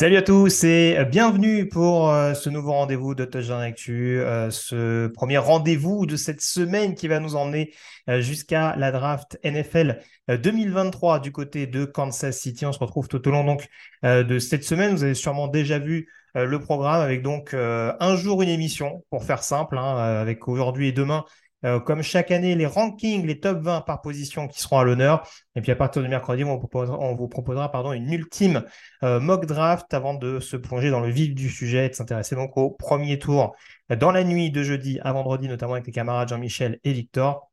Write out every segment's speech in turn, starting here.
Salut à tous et bienvenue pour euh, ce nouveau rendez-vous de Touchdown Actu, euh, ce premier rendez-vous de cette semaine qui va nous emmener euh, jusqu'à la draft NFL 2023 du côté de Kansas City. On se retrouve tout au long donc de cette semaine. Vous avez sûrement déjà vu le programme avec donc un jour une émission pour faire simple, hein, avec aujourd'hui et demain euh, comme chaque année, les rankings, les top 20 par position qui seront à l'honneur. Et puis à partir de mercredi, on vous proposera, pardon, une ultime euh, mock draft avant de se plonger dans le vif du sujet et de s'intéresser donc au premier tour dans la nuit de jeudi à vendredi, notamment avec les camarades Jean-Michel et Victor.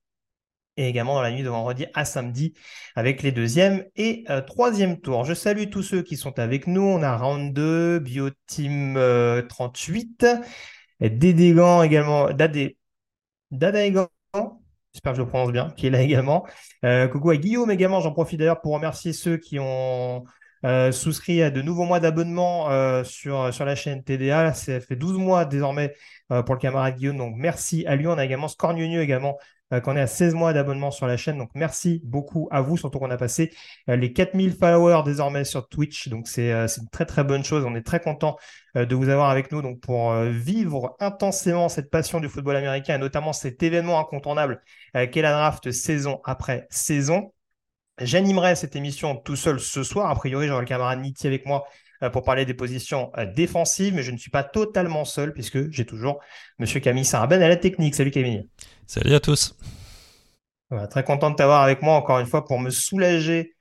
Et également dans la nuit de vendredi à samedi avec les deuxième et euh, troisième tours. Je salue tous ceux qui sont avec nous. On a Round 2, Bioteam 38, Dédégan également, Dadé, Dadaegan, j'espère que je le prononce bien, qui est là également. Euh, coucou à Guillaume également, j'en profite d'ailleurs pour remercier ceux qui ont euh, souscrit à de nouveaux mois d'abonnement euh, sur, sur la chaîne TDA. Ça fait 12 mois désormais pour le camarade Guillaume, donc merci à lui. On a également Scornionu également qu'on est à 16 mois d'abonnement sur la chaîne. Donc merci beaucoup à vous, surtout qu'on a passé les 4000 followers désormais sur Twitch. Donc c'est une très très bonne chose. On est très content de vous avoir avec nous donc pour vivre intensément cette passion du football américain et notamment cet événement incontournable qu'est la draft saison après saison. J'animerai cette émission tout seul ce soir. A priori, j'aurai le camarade Nitti avec moi pour parler des positions défensives, mais je ne suis pas totalement seul puisque j'ai toujours Monsieur Camille Saraben à la technique. Salut Camille. Salut à tous. très content de t'avoir avec moi encore une fois pour me soulager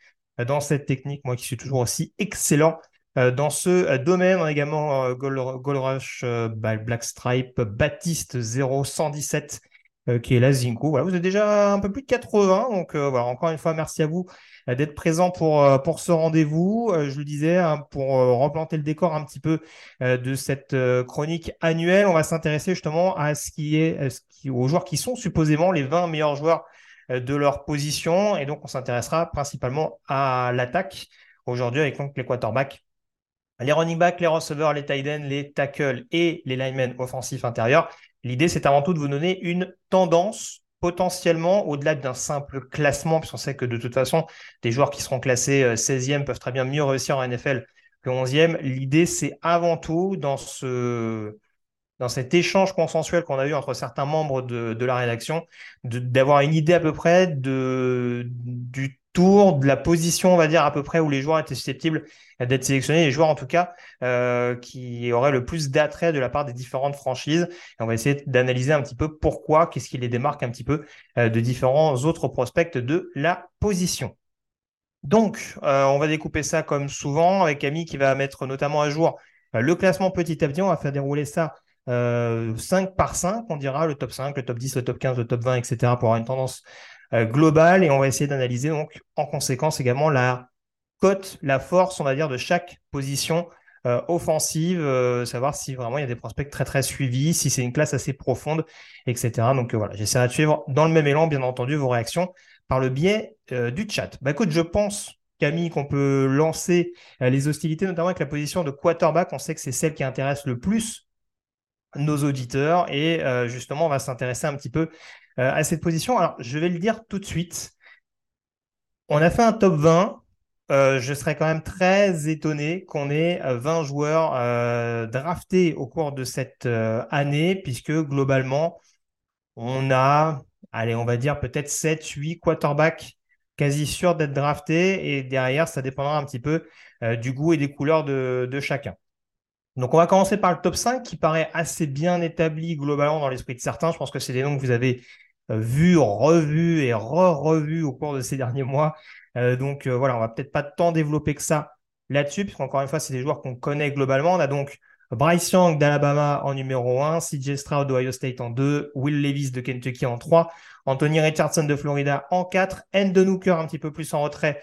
dans cette technique, moi qui suis toujours aussi excellent dans ce domaine. On a également Gold, Rush, Black Stripe, Baptiste 0117 qui est là, Zinko. Voilà, vous êtes déjà un peu plus de 80, donc voilà, encore une fois, merci à vous d'être présent pour, pour ce rendez-vous. je le disais, hein, pour replanter le décor un petit peu de cette chronique annuelle, on va s'intéresser justement à ce qui est, ce qui, aux joueurs qui sont supposément les 20 meilleurs joueurs de leur position. Et donc, on s'intéressera principalement à l'attaque aujourd'hui avec donc les quarterbacks les running backs, les receveurs, les tight ends, les tackles et les linemen offensifs intérieurs. L'idée, c'est avant tout de vous donner une tendance potentiellement au-delà d'un simple classement, puisqu'on sait que de toute façon, des joueurs qui seront classés 16e euh, peuvent très bien mieux réussir en NFL que 11e. L'idée, c'est avant tout dans ce dans cet échange consensuel qu'on a eu entre certains membres de, la rédaction, d'avoir une idée à peu près du tour, de la position, on va dire, à peu près où les joueurs étaient susceptibles d'être sélectionnés, les joueurs en tout cas, euh, qui auraient le plus d'attrait de la part des différentes franchises. On va essayer d'analyser un petit peu pourquoi, qu'est-ce qui les démarque un petit peu euh, de différents autres prospects de la position. Donc, euh, on va découper ça comme souvent avec Camille qui va mettre notamment à jour le classement petit à petit. On va faire dérouler ça 5 par 5, on dira le top 5, le top 10, le top 15, le top 20, etc. pour avoir une tendance euh, globale et on va essayer d'analyser donc en conséquence également la cote, la force, on va dire, de chaque position euh, offensive, euh, savoir si vraiment il y a des prospects très très suivis, si c'est une classe assez profonde, etc. Donc voilà, j'essaierai de suivre dans le même élan, bien entendu, vos réactions par le biais du chat. Bah écoute, je pense, Camille, qu'on peut lancer les hostilités, notamment avec la position de quarterback. On sait que c'est celle qui intéresse le plus nos auditeurs et justement, on va s'intéresser un petit peu euh, à cette position. Alors, je vais le dire tout de suite. On a fait un top 20. Euh, je serais quand même très étonné qu'on ait 20 euh, joueurs draftés au cours de cette année, puisque globalement, on a allez, on va dire peut-être 7, 8 quarterbacks quasi sûrs d'être draftés. Et derrière, ça dépendra un petit peu euh, du goût et des couleurs de, chacun. Donc, on va commencer par le top 5 qui paraît assez bien établi globalement dans l'esprit de certains. Je pense que c'est des noms que vous avez euh, vus, revus et re-revus au cours de ces derniers mois. Euh, donc, voilà, on va peut-être pas tant développer que ça là-dessus, puisqu'encore une fois, c'est des joueurs qu'on connaît globalement. On a donc Bryce Young d'Alabama en numéro 1, CJ Stroud d'Ohio State en 2, Will Levis de Kentucky en 3, Anthony Richardson de Florida en 4, Endon Hooker un petit peu plus en retrait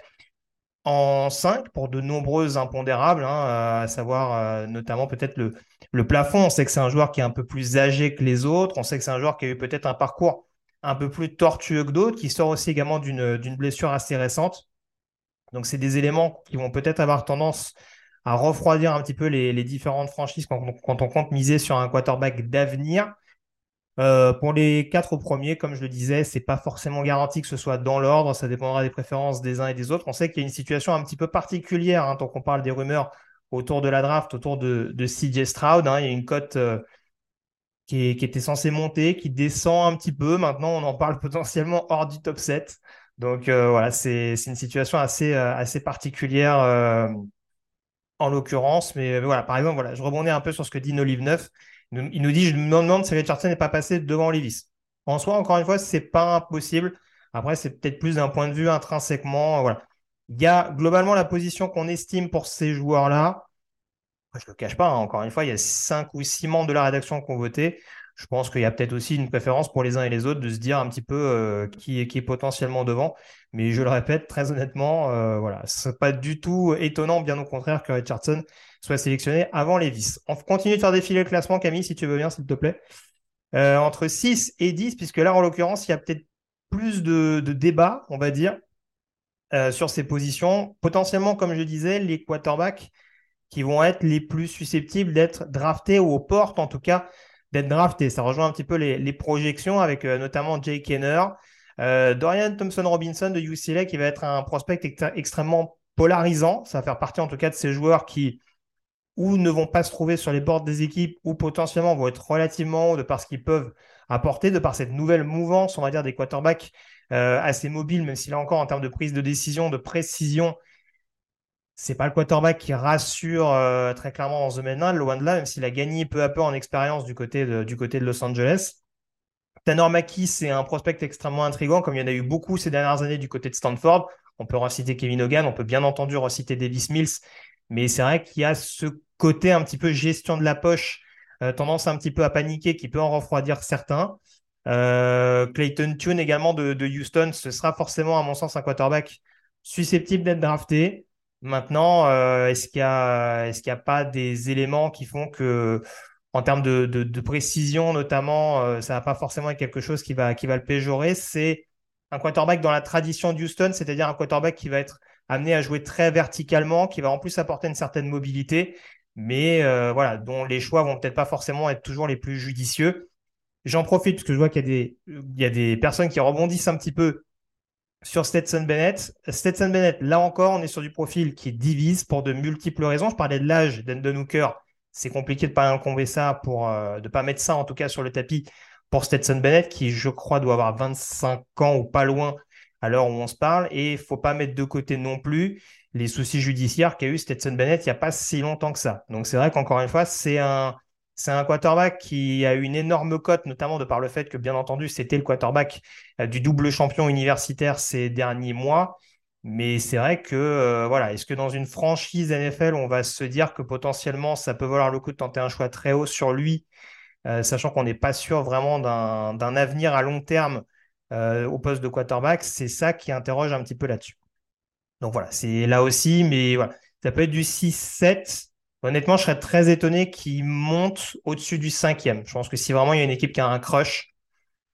en 5 pour de nombreuses impondérables, hein, à savoir euh, notamment peut-être le, le plafond. On sait que c'est un joueur qui est un peu plus âgé que les autres, on sait que c'est un joueur qui a eu peut-être un parcours un peu plus tortueux que d'autres, qui sort aussi également d'une blessure assez récente. Donc c'est des éléments qui vont peut-être avoir tendance à refroidir un petit peu les, différentes franchises quand, on compte miser sur un quarterback d'avenir. Euh, pour les quatre premiers, comme je le disais, c'est pas forcément garanti que ce soit dans l'ordre, ça dépendra des préférences des uns et des autres. On sait qu'il y a une situation un petit peu particulière, hein, tant qu'on parle des rumeurs autour de la draft, autour de, CJ Stroud. Hein. il y a une cote euh, qui, était censée monter, qui descend un petit peu. Maintenant, on en parle potentiellement hors du top 7. Donc euh, voilà, c'est une situation assez, assez particulière en l'occurrence. Mais voilà, par exemple, voilà, je rebondis un peu sur ce que dit Nolive 9. Il nous dit Je me demande si Richardson n'est pas passé devant Levis. En soi, encore une fois, c'est pas impossible. Après, c'est peut-être plus d'un point de vue intrinsèquement. Voilà. Il y a globalement la position qu'on estime pour ces joueurs-là. Je ne le cache pas, hein, encore une fois, il y a cinq ou six membres de la rédaction qui ont voté je pense qu'il y a peut-être aussi une préférence pour les uns et les autres de se dire un petit peu euh, qui, est, qui est potentiellement devant. Mais je le répète, très honnêtement, euh, voilà, ce n'est pas du tout étonnant, bien au contraire, que Richardson soit sélectionné avant les vis. On continue de faire défiler le classement, Camille, si tu veux bien, s'il te plaît. Euh, entre 6 et 10, puisque là, en l'occurrence, il y a peut-être plus de, débats, on va dire, sur ces positions. Potentiellement, comme je disais, les quarterbacks qui vont être les plus susceptibles d'être draftés ou aux portes, en tout cas, d'être drafté. Ça rejoint un petit peu les, projections avec euh, notamment Jay Kenner, euh, Dorian Thompson-Robinson de UCLA qui va être un prospect extrêmement polarisant. Ça va faire partie en tout cas de ces joueurs qui ou ne vont pas se trouver sur les bords des équipes ou potentiellement vont être relativement de par ce qu'ils peuvent apporter, de par cette nouvelle mouvance, on va dire, des quarterbacks euh, assez mobiles, même si là encore en termes de prise de décision, de précision, c'est pas le quarterback qui rassure euh, très clairement dans ce domaine-là, loin de là, même s'il a gagné peu à peu en expérience du côté de, du côté de Los Angeles. Tanner Mackie, c'est un prospect extrêmement intrigant, comme il y en a eu beaucoup ces dernières années du côté de Stanford. On peut reciter Kevin Hogan, on peut bien entendu reciter Davis Mills, mais c'est vrai qu'il y a ce côté un petit peu gestion de la poche, euh, tendance un petit peu à paniquer, qui peut en refroidir certains. Euh, Clayton Tune également de, de Houston, ce sera forcément, à mon sens, un quarterback susceptible d'être drafté. Maintenant, euh, est-ce qu'il n'y a, pas des éléments qui font que, en termes de, précision notamment, ça va pas forcément être quelque chose qui va, qui va le péjorer? C'est un quarterback dans la tradition d'Houston, c'est-à-dire un quarterback qui va être amené à jouer très verticalement, qui va en plus apporter une certaine mobilité, mais euh, voilà, dont les choix vont peut-être pas forcément être toujours les plus judicieux. J'en profite parce que je vois qu'il y a des, y a des personnes qui rebondissent un petit peu sur Stetson Bennett. Stetson Bennett, là encore, on est sur du profil qui divise pour de multiples raisons. Je parlais de l'âge d'Endon Hooker. C'est compliqué de ne pas incomber ça, pour, euh, de pas mettre ça en tout cas sur le tapis pour Stetson Bennett, qui je crois doit avoir 25 ans ou pas loin à l'heure où on se parle. Et il faut pas mettre de côté non plus les soucis judiciaires qu'a eu Stetson Bennett il n'y a pas si longtemps que ça. Donc c'est vrai qu'encore une fois, c'est un, c'est un quarterback qui a une énorme cote, notamment de par le fait que, bien entendu, c'était le quarterback euh, du double champion universitaire ces derniers mois. Mais c'est vrai que, euh, voilà, est-ce que dans une franchise NFL, on va se dire que potentiellement, ça peut valoir le coup de tenter un choix très haut sur lui, euh, sachant qu'on n'est pas sûr vraiment d'un avenir à long terme au poste de quarterback C'est ça qui interroge un petit peu là-dessus. Donc voilà, c'est là aussi, mais voilà, ça peut être du 6-7 Honnêtement, je serais très étonné qu'il monte au-dessus du cinquième. Je pense que si vraiment il y a une équipe qui a un crush,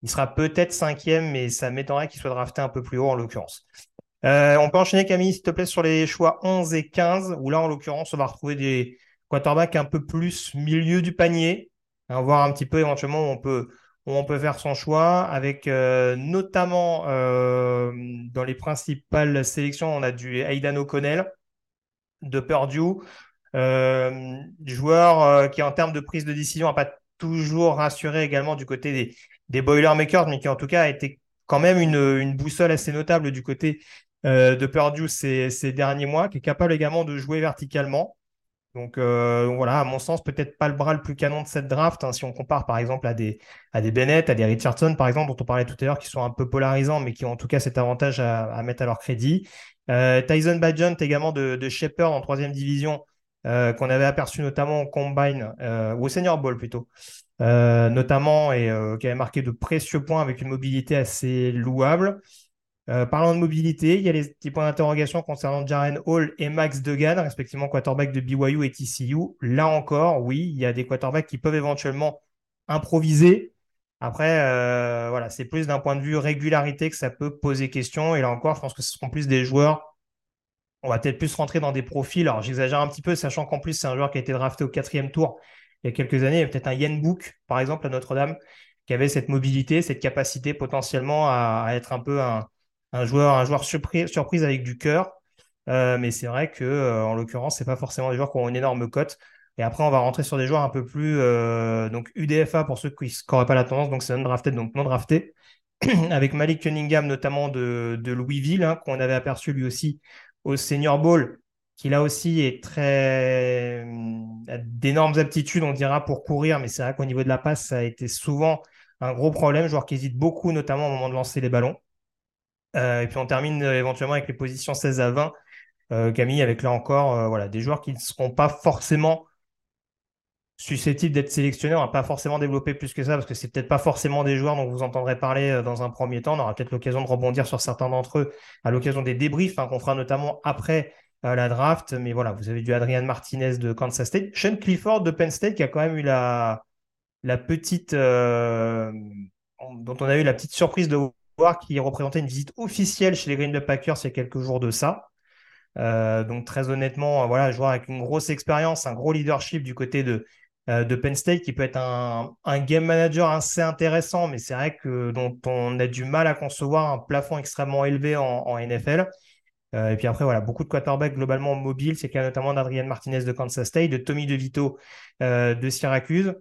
il sera peut-être cinquième, mais ça m'étonnerait qu'il soit drafté un peu plus haut en l'occurrence. Euh, on peut enchaîner, Camille, s'il te plaît, sur les choix 11 et 15, où là, en l'occurrence, on va retrouver des quarterbacks un peu plus milieu du panier. Va voir un petit peu éventuellement où on peut, où on peut faire son choix, avec euh, notamment euh, dans les principales sélections, on a du Aidan O'Connell de Purdue. Euh, joueur qui, en termes de prise de décision, n'a pas toujours rassuré également du côté des, des Boilermakers, mais qui en tout cas a été quand même une, boussole assez notable du côté de Purdue ces, ces, derniers mois, qui est capable également de jouer verticalement. Donc voilà, à mon sens, peut-être pas le bras le plus canon de cette draft, hein, si on compare par exemple à des, Bennett, à des Richardson par exemple, dont on parlait tout à l'heure, qui sont un peu polarisants, mais qui ont en tout cas cet avantage à, mettre à leur crédit. Tyson Badgent également de, de Shepherd en troisième division, euh, qu'on avait aperçu notamment au Combine, euh, ou au Senior Bowl plutôt, euh, notamment, et qui avait marqué de précieux points avec une mobilité assez louable. Parlant de mobilité, il y a les petits points d'interrogation concernant Jaren Hall et Max Degan, respectivement quarterback de BYU et TCU. Là encore, oui, il y a des quarterbacks qui peuvent éventuellement improviser. Après, voilà, c'est plus d'un point de vue régularité que ça peut poser question. Et là encore, je pense que ce seront plus des joueurs on va peut-être plus rentrer dans des profils. Alors, j'exagère un petit peu, sachant qu'en plus, c'est un joueur qui a été drafté au quatrième tour il y a quelques années. Il y a peut-être un Yen Book, par exemple, à Notre-Dame, qui avait cette mobilité, cette capacité potentiellement à, être un peu un, joueur, un joueur surprise, surprise avec du cœur. Euh, mais c'est vrai que, euh, en l'occurrence, pas forcément des joueurs qui ont une énorme cote. Et après, on va rentrer sur des joueurs un peu plus euh, donc UDFA pour ceux qui n'auraient pas la tendance, donc c'est non drafté, donc non drafté, avec Malik Cunningham notamment de, Louisville, hein, qu'on avait aperçu lui aussi au Senior Bowl, qui là aussi est très euh, d'énormes aptitudes, on dira, pour courir, mais c'est vrai qu'au niveau de la passe, ça a été souvent un gros problème, joueur qui hésite beaucoup, notamment au moment de lancer les ballons. Euh, et puis on termine euh, éventuellement avec les positions 16 à 20. Camille, avec là encore voilà, des joueurs qui ne seront pas forcément susceptibles d'être sélectionnés. On va pas forcément développer plus que ça parce que c'est peut-être pas forcément des joueurs dont vous entendrez parler euh, dans un premier temps. On aura peut-être l'occasion de rebondir sur certains d'entre eux à l'occasion des débriefs hein, qu'on fera notamment après euh, la draft. Mais voilà, vous avez du Adrian Martinez de Kansas State, Sean Clifford de Penn State qui a quand même eu la, petite euh, dont on a eu la petite surprise de voir qui représentait une visite officielle chez les Green Bay Packers il y a quelques jours de ça. donc très honnêtement, voilà, joueur avec une grosse expérience, un gros leadership du côté de, euh, de Penn State qui peut être un, game manager assez intéressant, mais c'est vrai que dont on a du mal à concevoir un plafond extrêmement élevé en, NFL. Euh, et puis après, voilà, beaucoup de quarterbacks globalement mobiles. C'est le cas notamment d'Adrian Martinez de Kansas State, de Tommy DeVito euh, de Syracuse.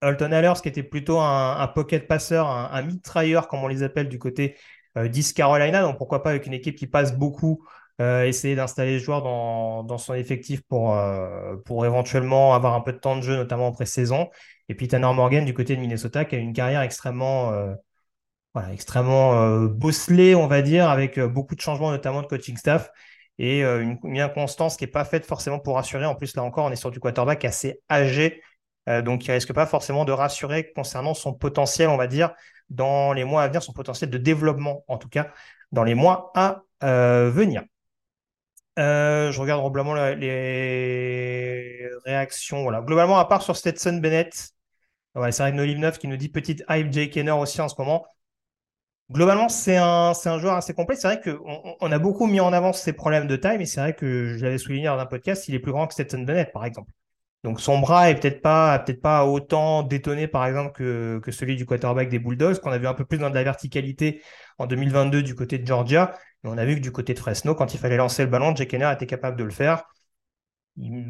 Alton Allers, qui était plutôt un, pocket passeur, un, mitrailleur, comme on les appelle, du côté d'East Carolina. Donc pourquoi pas avec une équipe qui passe beaucoup euh, essayer d'installer le joueur dans, son effectif pour, euh, pour éventuellement avoir un peu de temps de jeu, notamment en pré-saison. Et puis Tanner Morgan du côté de Minnesota qui a une carrière extrêmement, euh, extrêmement bosselée, on va dire, avec beaucoup de changements, notamment de coaching staff et une, une, inconstance qui n'est pas faite forcément pour rassurer. En plus, là encore, on est sur du quarterback assez âgé, donc il risque pas forcément de rassurer concernant son potentiel, on va dire, dans les mois à venir, son potentiel de développement, en tout cas, dans les mois à venir. Euh, je regarde probablement les réactions. Voilà. Globalement, à part sur Stetson Bennett, ouais, c'est Nolive 9 qui nous dit petite hype Jay Kenner aussi en ce moment. Globalement, c'est un, joueur assez complet. C'est vrai qu'on on a beaucoup mis en avant ses problèmes de taille, mais c'est vrai que je l'avais souligné dans un podcast, il est plus grand que Stetson Bennett, par exemple. Donc son bras est peut-être pas, autant détonné, par exemple, que, celui du quarterback des Bulldogs, qu'on a vu un peu plus dans de la verticalité en 2022 du côté de Georgia on a vu que du côté de Fresno, quand il fallait lancer le ballon, Jake Henner était capable de le faire.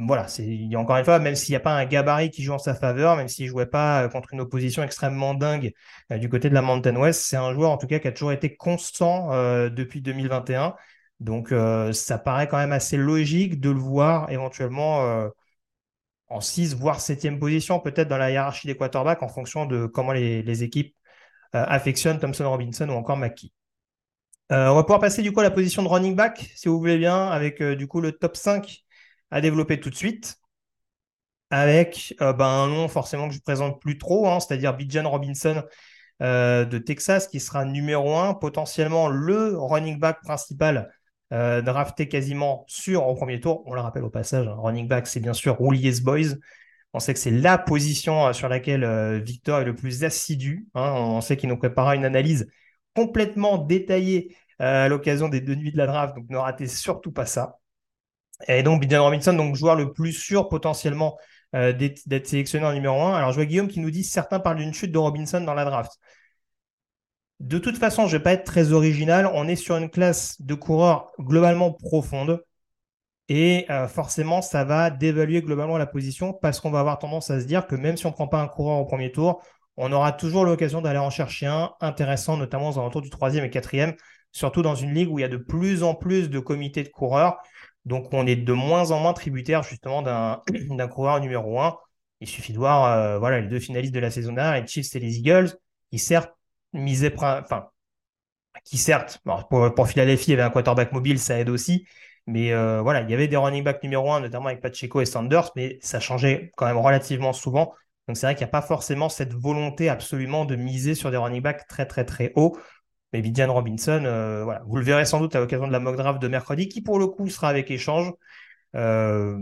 voilà, c'est encore une fois, même s'il n'y a pas un gabarit qui joue en sa faveur, même s'il jouait pas euh, contre une opposition extrêmement dingue euh, du côté de la Mountain West, c'est un joueur en tout cas qui a toujours été constant euh, depuis 2021. Donc ça paraît quand même assez logique de le voir éventuellement en 6, voire 7e position, peut-être dans la hiérarchie des quarterbacks en fonction de comment les, équipes affectionnent Thompson Robinson ou encore McKee. Euh, on va pouvoir passer du coup à la position de running back, si vous voulez bien, avec euh, du coup le top 5 à développer tout de suite. Avec euh, ben, un nom forcément que je ne présente plus trop, hein, c'est-à-dire Bijan Robinson de Texas, qui sera numéro 1, potentiellement le running back principal drafté quasiment sûr au premier tour. On le rappelle au passage, hein, running back, c'est bien sûr Rouliers Boys. On sait que c'est la position sur laquelle Victor est le plus assidu. Hein. On sait qu'il nous préparera une analyse complètement détaillé euh, à l'occasion des deux nuits de la draft, donc ne ratez surtout pas ça. Et donc, Bijan Robinson, donc joueur le plus sûr potentiellement euh, d'être sélectionné en numéro 1. Alors, je vois Guillaume qui nous dit certains parlent d'une chute de Robinson dans la draft. De toute façon, je ne vais pas être très original. On est sur une classe de coureurs globalement profonde. Et euh, forcément, ça va dévaluer globalement la position parce qu'on va avoir tendance à se dire que même si on ne prend pas un coureur au premier tour, on aura toujours l'occasion d'aller en chercher un intéressant, notamment aux alentours du troisième et quatrième, surtout dans une ligue où il y a de plus en plus de comités de coureurs. Donc, on est de moins en moins tributaire justement d'un coureur numéro un. Il suffit de voir euh, voilà, les deux finalistes de la saison dernière, les Chiefs et les Eagles, qui certes misaient, enfin, qui certes, pour, pour Philadelphie, il y avait un quarterback mobile, ça aide aussi. Mais euh, voilà, il y avait des running backs numéro un, notamment avec Pacheco et Sanders, mais ça changeait quand même relativement souvent. Donc c'est vrai qu'il n'y a pas forcément cette volonté absolument de miser sur des running backs très très très hauts. Mais Bijan Robinson, euh, voilà, vous le verrez sans doute à l'occasion de la mock draft de mercredi, qui pour le coup sera avec échange. Euh,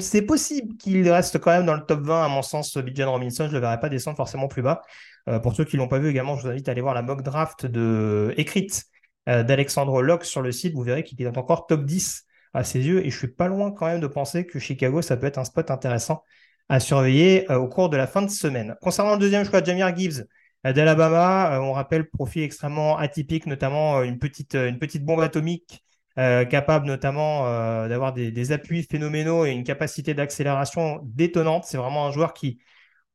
c'est possible qu'il reste quand même dans le top 20, à mon sens, Bijan Robinson. Je ne le verrai pas descendre forcément plus bas. Euh, pour ceux qui ne l'ont pas vu également, je vous invite à aller voir la mock draft de... écrite d'Alexandre Locke sur le site. Vous verrez qu'il est encore top 10 à ses yeux. Et je suis pas loin quand même de penser que Chicago, ça peut être un spot intéressant à surveiller au cours de la fin de semaine. Concernant le deuxième choix, Jamir Gibbs, d'Alabama. Euh, on rappelle profil extrêmement atypique, notamment euh, une petite, euh, une petite bombe atomique capable notamment d'avoir des, appuis phénoménaux et une capacité d'accélération détonnante. C'est vraiment un joueur qui,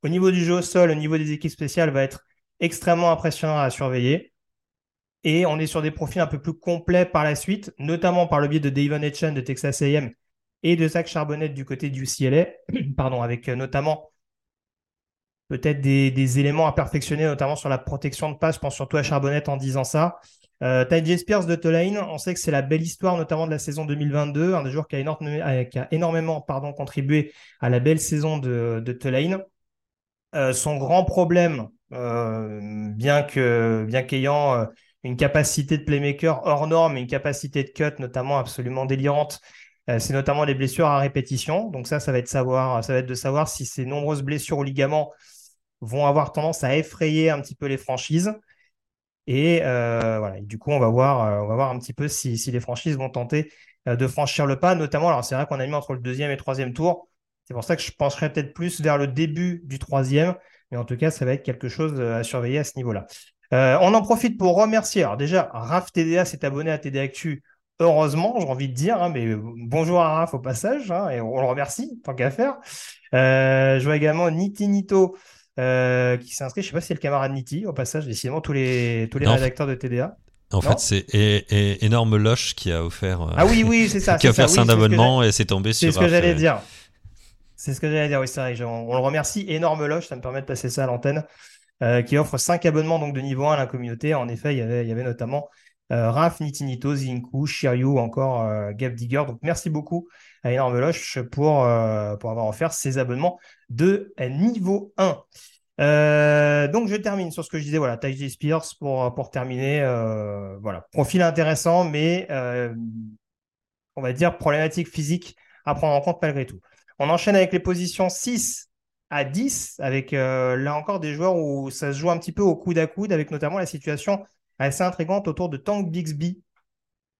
au niveau du jeu au sol, au niveau des équipes spéciales, va être extrêmement impressionnant à surveiller. Et on est sur des profils un peu plus complets par la suite, notamment par le biais de Davon Etchen de Texas AM et de Zach Charbonnet du côté du CLA, pardon, avec notamment peut-être des, éléments à perfectionner, notamment sur la protection de passe. Je pense surtout à Charbonnette en disant ça. Euh, Ty Spears de Tulane, on sait que c'est la belle histoire, notamment de la saison 2022, un des joueurs qui a, euh, énormément pardon, contribué à la belle saison de, de Tulane. Euh, son grand problème, euh, bien qu'ayant une capacité de playmaker hors norme et une capacité de cut notamment absolument délirante, c'est notamment les blessures à répétition. Donc ça, ça va être de savoir si ces nombreuses blessures aux ligaments vont avoir tendance à effrayer un petit peu les franchises. Et euh, voilà, du coup, on va voir, euh, on va voir un petit peu si, les franchises vont tenter euh, de franchir le pas, notamment. Alors, c'est vrai qu'on a mis entre le deuxième et le troisième tour. C'est pour ça que je penserais peut-être plus vers le début du troisième. Mais en tout cas, ça va être quelque chose à surveiller à ce niveau-là. on en profite pour remercier. Alors, déjà, Raph TDA s'est abonné à TD Actu. Heureusement, j'ai envie de dire, hein, mais bonjour à Raph au passage, hein, et on le remercie, tant qu'à faire. je vois également Niti Nito euh, qui s'est inscrit. Je ne sais pas si c'est le camarade Niti, au passage, décidément, tous les, tous les rédacteurs de TDA. En fait, c'est énorme Loche qui a offert. Euh, ah oui, oui, c'est ça. qui a offert ça, abonnement et c'est tombé sur. C'est ce que j'allais dire. C'est ce que j'allais dire, oui, c'est vrai. On, le remercie. Énorme Loche, ça me permet de passer ça à l'antenne, euh, qui offre 5 abonnements donc, de niveau 1 à la communauté. En effet, il y avait, notamment euh, Raph, Nitinito, Zinku, Shiryu, encore euh, Gap Digger. Donc merci beaucoup à Énorme Loche pour, euh, pour avoir offert ces abonnements de niveau 1. donc je termine sur ce que je disais, voilà, Ty Spears pour, pour terminer. voilà, profil intéressant, mais on va dire problématique physique à prendre en compte malgré tout. On enchaîne avec les positions 6 à 10, avec là encore des joueurs où ça se joue un petit peu au coude à coude, avec notamment la situation assez intrigante autour de Tank Bixby,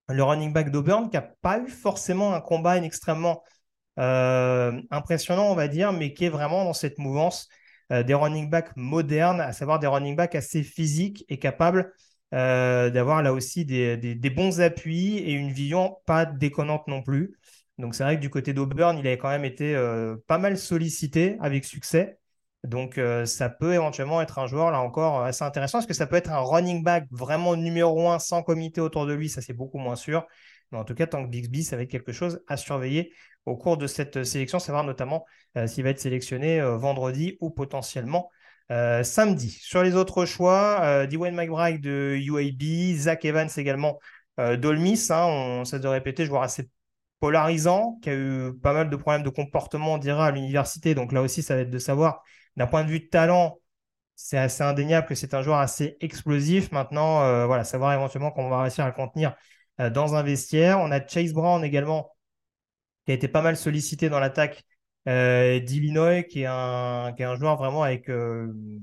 le running back d'Auburn, qui n'a pas eu forcément un combat extrêmement euh, impressionnant, on va dire, mais qui est vraiment dans cette mouvance euh, des running backs modernes, à savoir des running backs assez physiques et capables euh, d'avoir là aussi des, bons appuis et une vision pas déconnante non plus. Donc c'est vrai que du côté d'Auburn, il avait quand même été pas mal sollicité avec succès. Donc, euh, ça peut éventuellement être un joueur, là encore, assez intéressant. Est-ce que ça peut être un running back vraiment numéro un sans comité autour de lui? Ça, c'est beaucoup moins sûr. Mais en tout cas, tant que Bixby, ça va être quelque chose à surveiller au cours de cette sélection, savoir notamment euh, s'il va être sélectionné euh, vendredi ou potentiellement samedi. Sur les autres choix, Dwayne McBride de UAB, Zach Evans également d'Olmis. Hein, on s'est de répéter, joueur assez polarisant, qui a eu pas mal de problèmes de comportement, on dira, à l'université. Donc là aussi, ça va être de savoir d'un point de vue de talent, c'est assez indéniable que c'est un joueur assez explosif. Maintenant, euh, voilà, savoir éventuellement qu'on va réussir à le contenir euh, dans un vestiaire. On a Chase Brown également, qui a été pas mal sollicité dans l'attaque euh, d'Illinois, qui, qui est un joueur vraiment avec une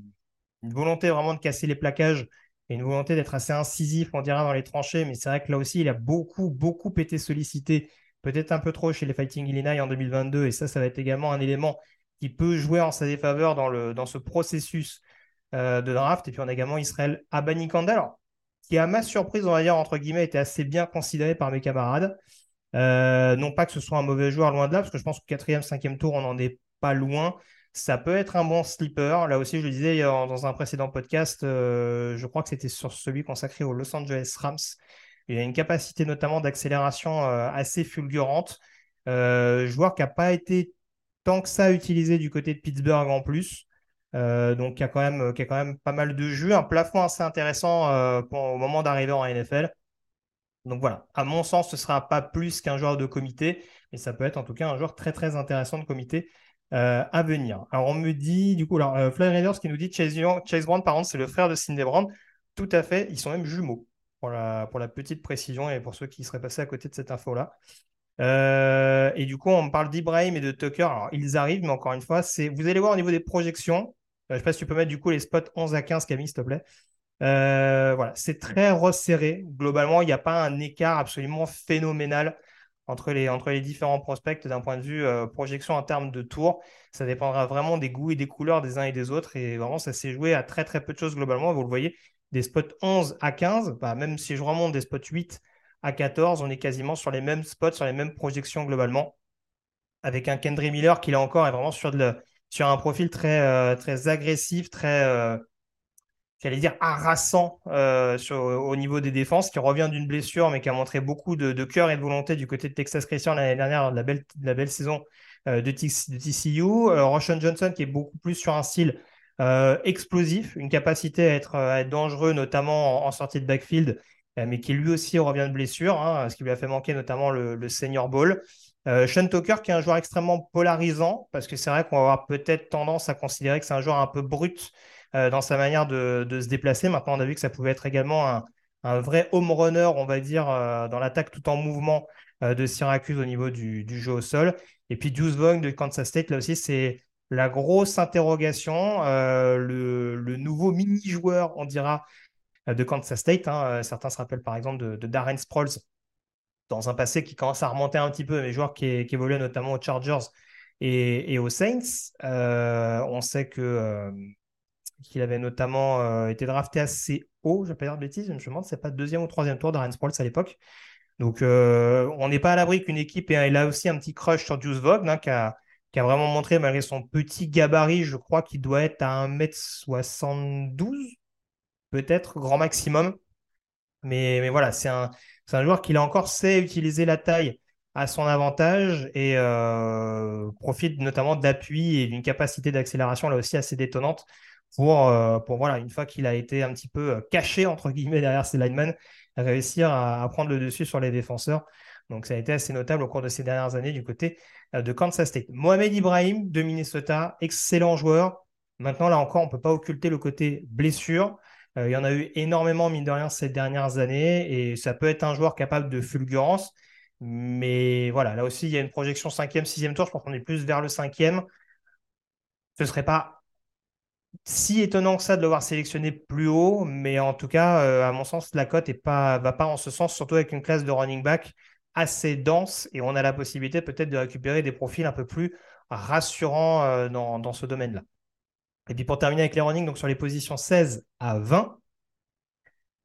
volonté vraiment de casser les plaquages et une volonté d'être assez incisif, on dira, dans les tranchées. Mais c'est vrai que là aussi, il a beaucoup, beaucoup été sollicité, peut-être un peu trop chez les Fighting Illinois en 2022. Et ça, ça va être également un élément qui peut jouer en sa défaveur dans, ce processus euh, de draft. Et puis on a également Israël Abanikanda, qui à ma surprise, on va dire, entre guillemets, était assez bien considéré par mes camarades. Euh, non pas que ce soit un mauvais joueur loin de là, parce que je pense que quatrième, cinquième tour, on n'en est pas loin. ça peut être un bon sleeper. Là aussi, je le disais dans un précédent podcast, je crois que c'était sur celui consacré aux Los Angeles Rams. Il a une capacité notamment d'accélération assez fulgurante. joueur qui n'a pas été tant que ça utilisé du côté de Pittsburgh en plus. Euh, donc, il y, a quand même, pas mal de jeux, un plafond assez intéressant euh, au moment d'arriver en NFL. Donc voilà, à mon sens, ce ne sera pas plus qu'un joueur de comité, mais ça peut être en tout cas un joueur très très intéressant de comité euh, à venir. Alors on me dit, du coup, alors, Fly Raiders qui nous dit Chase, Chase Brown, par exemple, c'est le frère de Cindy Brown. Tout à fait, ils sont même jumeaux, pour la, petite précision et pour ceux qui seraient passés à côté de cette info-là. et du coup, on parle d'Ibrahim et de Tucker. Alors, ils arrivent, mais encore une fois, c'est vous allez voir au niveau des projections, euh, je ne sais pas si tu peux mettre du coup les spots 11 à 15, Camille, s'il te plaît. Euh, voilà, c'est très resserré. Globalement, il n'y a pas un écart absolument phénoménal entre les, entre les différents prospects d'un point de vue euh, projection en termes de tours. Ça dépendra vraiment des goûts et des couleurs des uns et des autres. Et vraiment, ça s'est joué à très très peu de choses globalement. Vous le voyez, des spots 11 à 15, bah, même si je remonte des spots 8 à 14, on est quasiment sur les mêmes spots, sur les mêmes projections globalement. Avec un Kendry Miller qui là encore est vraiment sur un profil très, euh, agressif, très, euh, j'allais dire, harassant euh, au niveau des défenses, qui revient d'une blessure, mais qui a montré beaucoup de, cœur et de volonté du côté de Texas Christian l'année dernière, de la belle, la belle saison de, TCU. Roshan Johnson, qui est beaucoup plus sur un style explosif, une capacité à être, être dangereux, notamment en, sortie de backfield, mais qui lui aussi revient de blessure, hein, ce qui lui a fait manquer notamment le, senior ball. Euh, Sean Tucker, qui est un joueur extrêmement polarisant, parce que c'est vrai qu'on va avoir peut-être tendance à considérer que c'est un joueur un peu brut euh, dans sa manière de, se déplacer. Maintenant, on a vu que ça pouvait être également un, vrai home runner, on va dire, euh, dans l'attaque tout en mouvement de Syracuse au niveau du, jeu au sol. Et puis Deuce de Kansas State, là aussi, c'est la grosse interrogation. Le, nouveau mini-joueur, on dira, de Kansas State. Hein. Certains se rappellent par exemple de, Darren Sproles dans un passé qui commence à remonter un petit peu, mais joueurs qui, qui évoluaient notamment aux Chargers et, aux Saints. Euh, on sait que euh, qu'il avait notamment euh, été drafté assez haut, je ne vais pas dire de bêtises, je me demande c'est pas deuxième ou troisième tour d'Aaron Sproles à l'époque. Donc on n'est pas à l'abri qu'une équipe ait là aussi un petit crush sur Juice Vaughn, hein, qui, a, qui, a, vraiment montré, malgré son petit gabarit, je crois qu'il doit être à 1m72, peut-être, grand maximum. Mais, mais voilà, c'est un, un joueur qui, là encore, sait utiliser la taille à son avantage et euh, profite notamment d'appui et d'une capacité d'accélération là aussi assez détonnante pour, euh, pour voilà, une fois qu'il a été un petit peu euh, caché, entre guillemets, derrière ses linemen, réussir à, prendre le dessus sur les défenseurs. Donc ça a été assez notable au cours de ces dernières années du côté de Kansas State. Mohamed Ibrahim de Minnesota, excellent joueur. Maintenant, là encore, on ne peut pas occulter le côté blessure. Euh, il y en a eu énormément, mine de rien, ces dernières années, et ça peut être un joueur capable de fulgurance. Mais voilà, là aussi, il y a une projection 5e, 6e tour. Je pense qu'on est plus vers le 5e. Ce ne serait pas si étonnant que ça de le voir sélectionné plus haut, mais en tout cas, euh, à mon sens, la cote ne va pas en ce sens, surtout avec une classe de running back assez dense et on a la possibilité peut-être de récupérer des profils un peu plus rassurants euh, dans ce domaine-là. Et puis pour terminer avec les running, donc sur les positions 16 à 20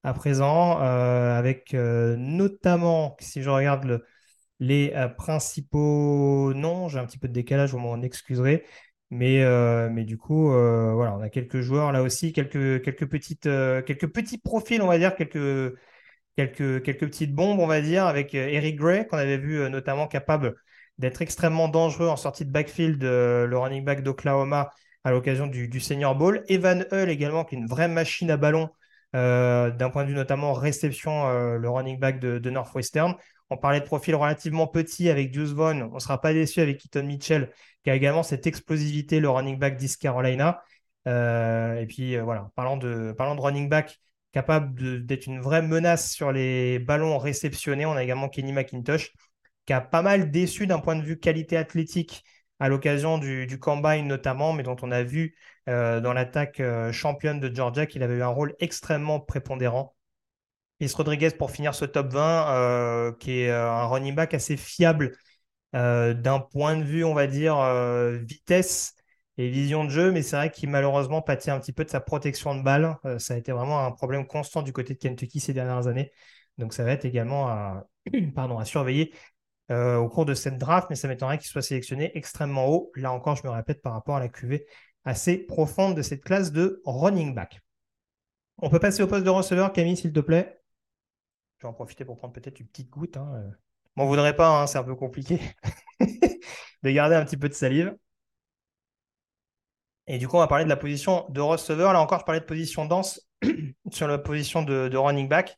à présent, euh, avec euh, notamment, si je regarde les euh, principaux noms, j'ai un petit peu de décalage, vous m'en excuserez. Mais, mais du coup, voilà, on a quelques joueurs là aussi, quelques, quelques, petites, quelques petits profils, on va dire, quelques, quelques, quelques petites bombes, on va dire, avec Eric Gray, qu'on avait vu notamment capable d'être extrêmement dangereux en sortie de backfield, le running back d'Oklahoma, à l'occasion du, Senior Bowl. Evan Hull également, qui est une vraie machine à ballon, euh, d'un point de vue notamment réception, euh, le running back de, Northwestern. On parlait de profil relativement petit avec Deuce Vaughn. On ne sera pas déçu avec Keaton Mitchell, qui a également cette explosivité, le running back d'East Carolina. Euh, et puis voilà, parlant de running back capable d'être une vraie menace sur les ballons réceptionnés, on a également Kenny McIntosh, qui a pas mal déçu d'un point de vue qualité athlétique à l'occasion du, combine notamment, mais dont on a vu euh, dans l'attaque euh, championne de Georgia qu'il avait eu un rôle extrêmement prépondérant. Is Rodriguez pour finir ce top 20, euh, qui est un running back assez fiable d'un point de vue, on va dire, vitesse et vision de jeu, mais c'est vrai qu'il malheureusement pâtit un petit peu de sa protection de balle. ça a été vraiment un problème constant du côté de Kentucky ces dernières années. Donc ça va être également à, surveiller au cours de cette draft, mais ça m'étonnerait qu'il soit sélectionné extrêmement haut. Là encore, je me répète par rapport à la QV assez profonde de cette classe de running back. On peut passer au poste de receveur, Camille, s'il te plaît. Je vais en profiter pour prendre peut-être une petite goutte. Hein. M'en voudrais pas, hein, c'est un peu compliqué de garder un petit peu de salive. Et du coup, on va parler de la position de receveur. Là encore, je parlais de position dense sur la position de, running back.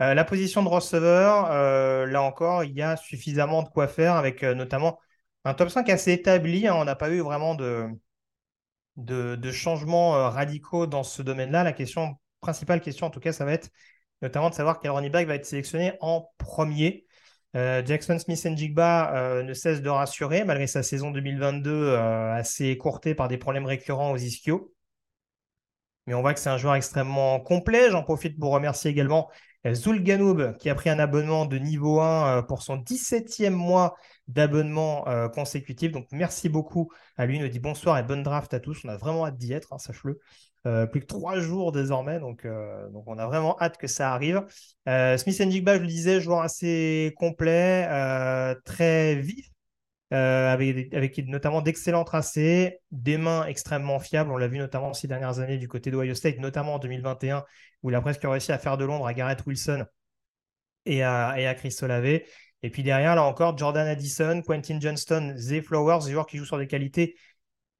Euh, la position de receveur, euh, là encore, il y a suffisamment de quoi faire avec euh, notamment un top 5 assez établi. Hein. On n'a pas eu vraiment de, de, changements radicaux dans ce domaine-là. La question, principale question en tout cas, ça va être notamment de savoir quel running back va être sélectionné en premier. Euh, Jackson Smith Jigba euh, ne cesse de rassurer malgré sa saison 2022 euh, assez écourtée par des problèmes récurrents aux ischios. Mais on voit que c'est un joueur extrêmement complet. J'en profite pour remercier également Zul Ganoub qui a pris un abonnement de niveau 1 pour son 17e mois d'abonnement consécutif. Donc merci beaucoup à lui. Il nous dit bonsoir et bonne draft à tous. On a vraiment hâte d'y être, hein, sache-le. Euh, plus que trois jours désormais, donc, euh, donc on a vraiment hâte que ça arrive. Euh, Smith Njigba, je le disais, joueur assez complet, très vif, avec, notamment d'excellents tracés, des mains extrêmement fiables. On l'a vu notamment ces dernières années du côté d'Ohio State, notamment en 2021, où il a presque réussi à faire de l'ombre à Garrett Wilson et à, et à Chris. Et puis derrière, là encore, Jordan Addison, Quentin Johnston, Zay Flowers, des joueurs qui jouent sur des qualités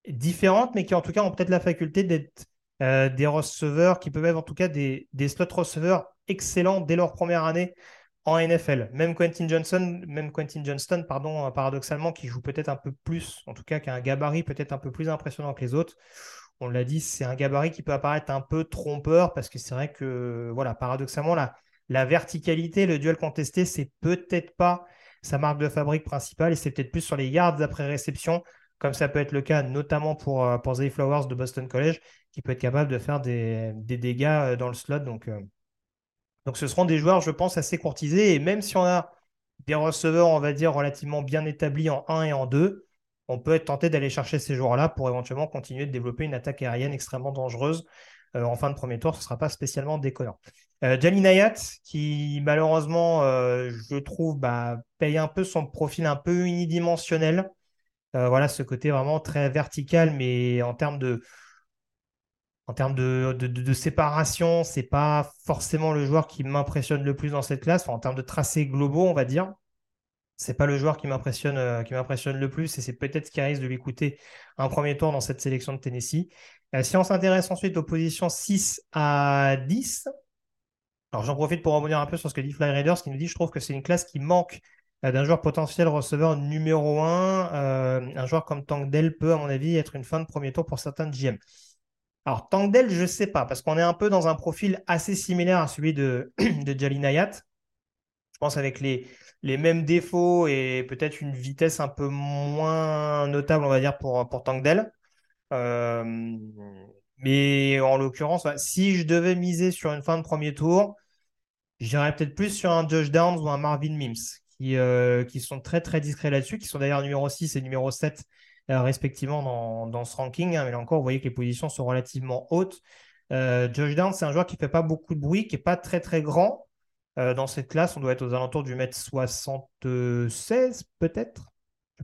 différentes, mais qui en tout cas ont peut-être la faculté d'être euh, des receveurs qui peuvent être en tout cas des, des slot receveurs excellents dès leur première année en NFL. Même Quentin Johnson, même Quentin Johnston, pardon, euh, paradoxalement, qui joue peut-être un peu plus, en tout cas, qui a un gabarit peut-être un peu plus impressionnant que les autres. On l'a dit, c'est un gabarit qui peut apparaître un peu trompeur parce que c'est vrai que, voilà, paradoxalement, la, la verticalité, le duel contesté, c'est peut-être pas sa marque de fabrique principale et c'est peut-être plus sur les yards après réception, comme ça peut être le cas notamment pour, euh, pour Zay Flowers de Boston College, qui peut être capable de faire des, dégâts euh, dans le slot. Donc, euh, donc ce seront des joueurs, je pense, assez courtisés. Et même si on a des receveurs, on va dire, relativement bien établis en 1 et en 2, on peut être tenté d'aller chercher ces joueurs-là pour éventuellement continuer de développer une attaque aérienne extrêmement dangereuse. Euh, en fin de premier tour, ce ne sera pas spécialement déconnant. Jali Nayat, qui malheureusement, je trouve, bah, paye un peu son profil un peu unidimensionnel. voilà, ce côté vraiment très vertical, mais en termes de, en termes de, de, de, séparation, c'est pas forcément le joueur qui m'impressionne le plus dans cette classe. en termes de tracés globaux, on va dire, c'est pas le joueur qui m'impressionne euh, qui m'impressionne le plus et c'est peut-être ce qui risque de lui coûter un premier tour dans cette sélection de Tennessee. Euh, si on s'intéresse ensuite aux positions 6 à 10, alors j'en profite pour rebondir un peu sur ce que dit Fly Raiders qui nous dit je trouve que c'est une classe qui manque euh, d'un joueur potentiel receveur numéro 1. un joueur comme Tank Dell peut, à mon avis, être une fin de premier tour pour certains GM. Alors, Tangdel, je ne sais pas, parce qu'on est un peu dans un profil assez similaire à celui de, de Jalinayat. Je pense avec les, les mêmes défauts et peut-être une vitesse un peu moins notable, on va dire, pour, pour Tangdel. Euh, mais en l'occurrence, si je devais miser sur une fin de premier tour, j'irais peut-être plus sur un Josh Downs ou un Marvin Mims, qui, euh, qui sont très très discrets là-dessus, qui sont d'ailleurs numéro 6 et numéro 7 euh, respectivement dans, ce ranking. Hein, mais là encore, vous voyez que les positions sont relativement hautes. Euh, Josh Downs, c'est un joueur qui ne fait pas beaucoup de bruit, qui n'est pas très très grand. Euh, dans cette classe, on doit être aux alentours du mètre 76 peut-être.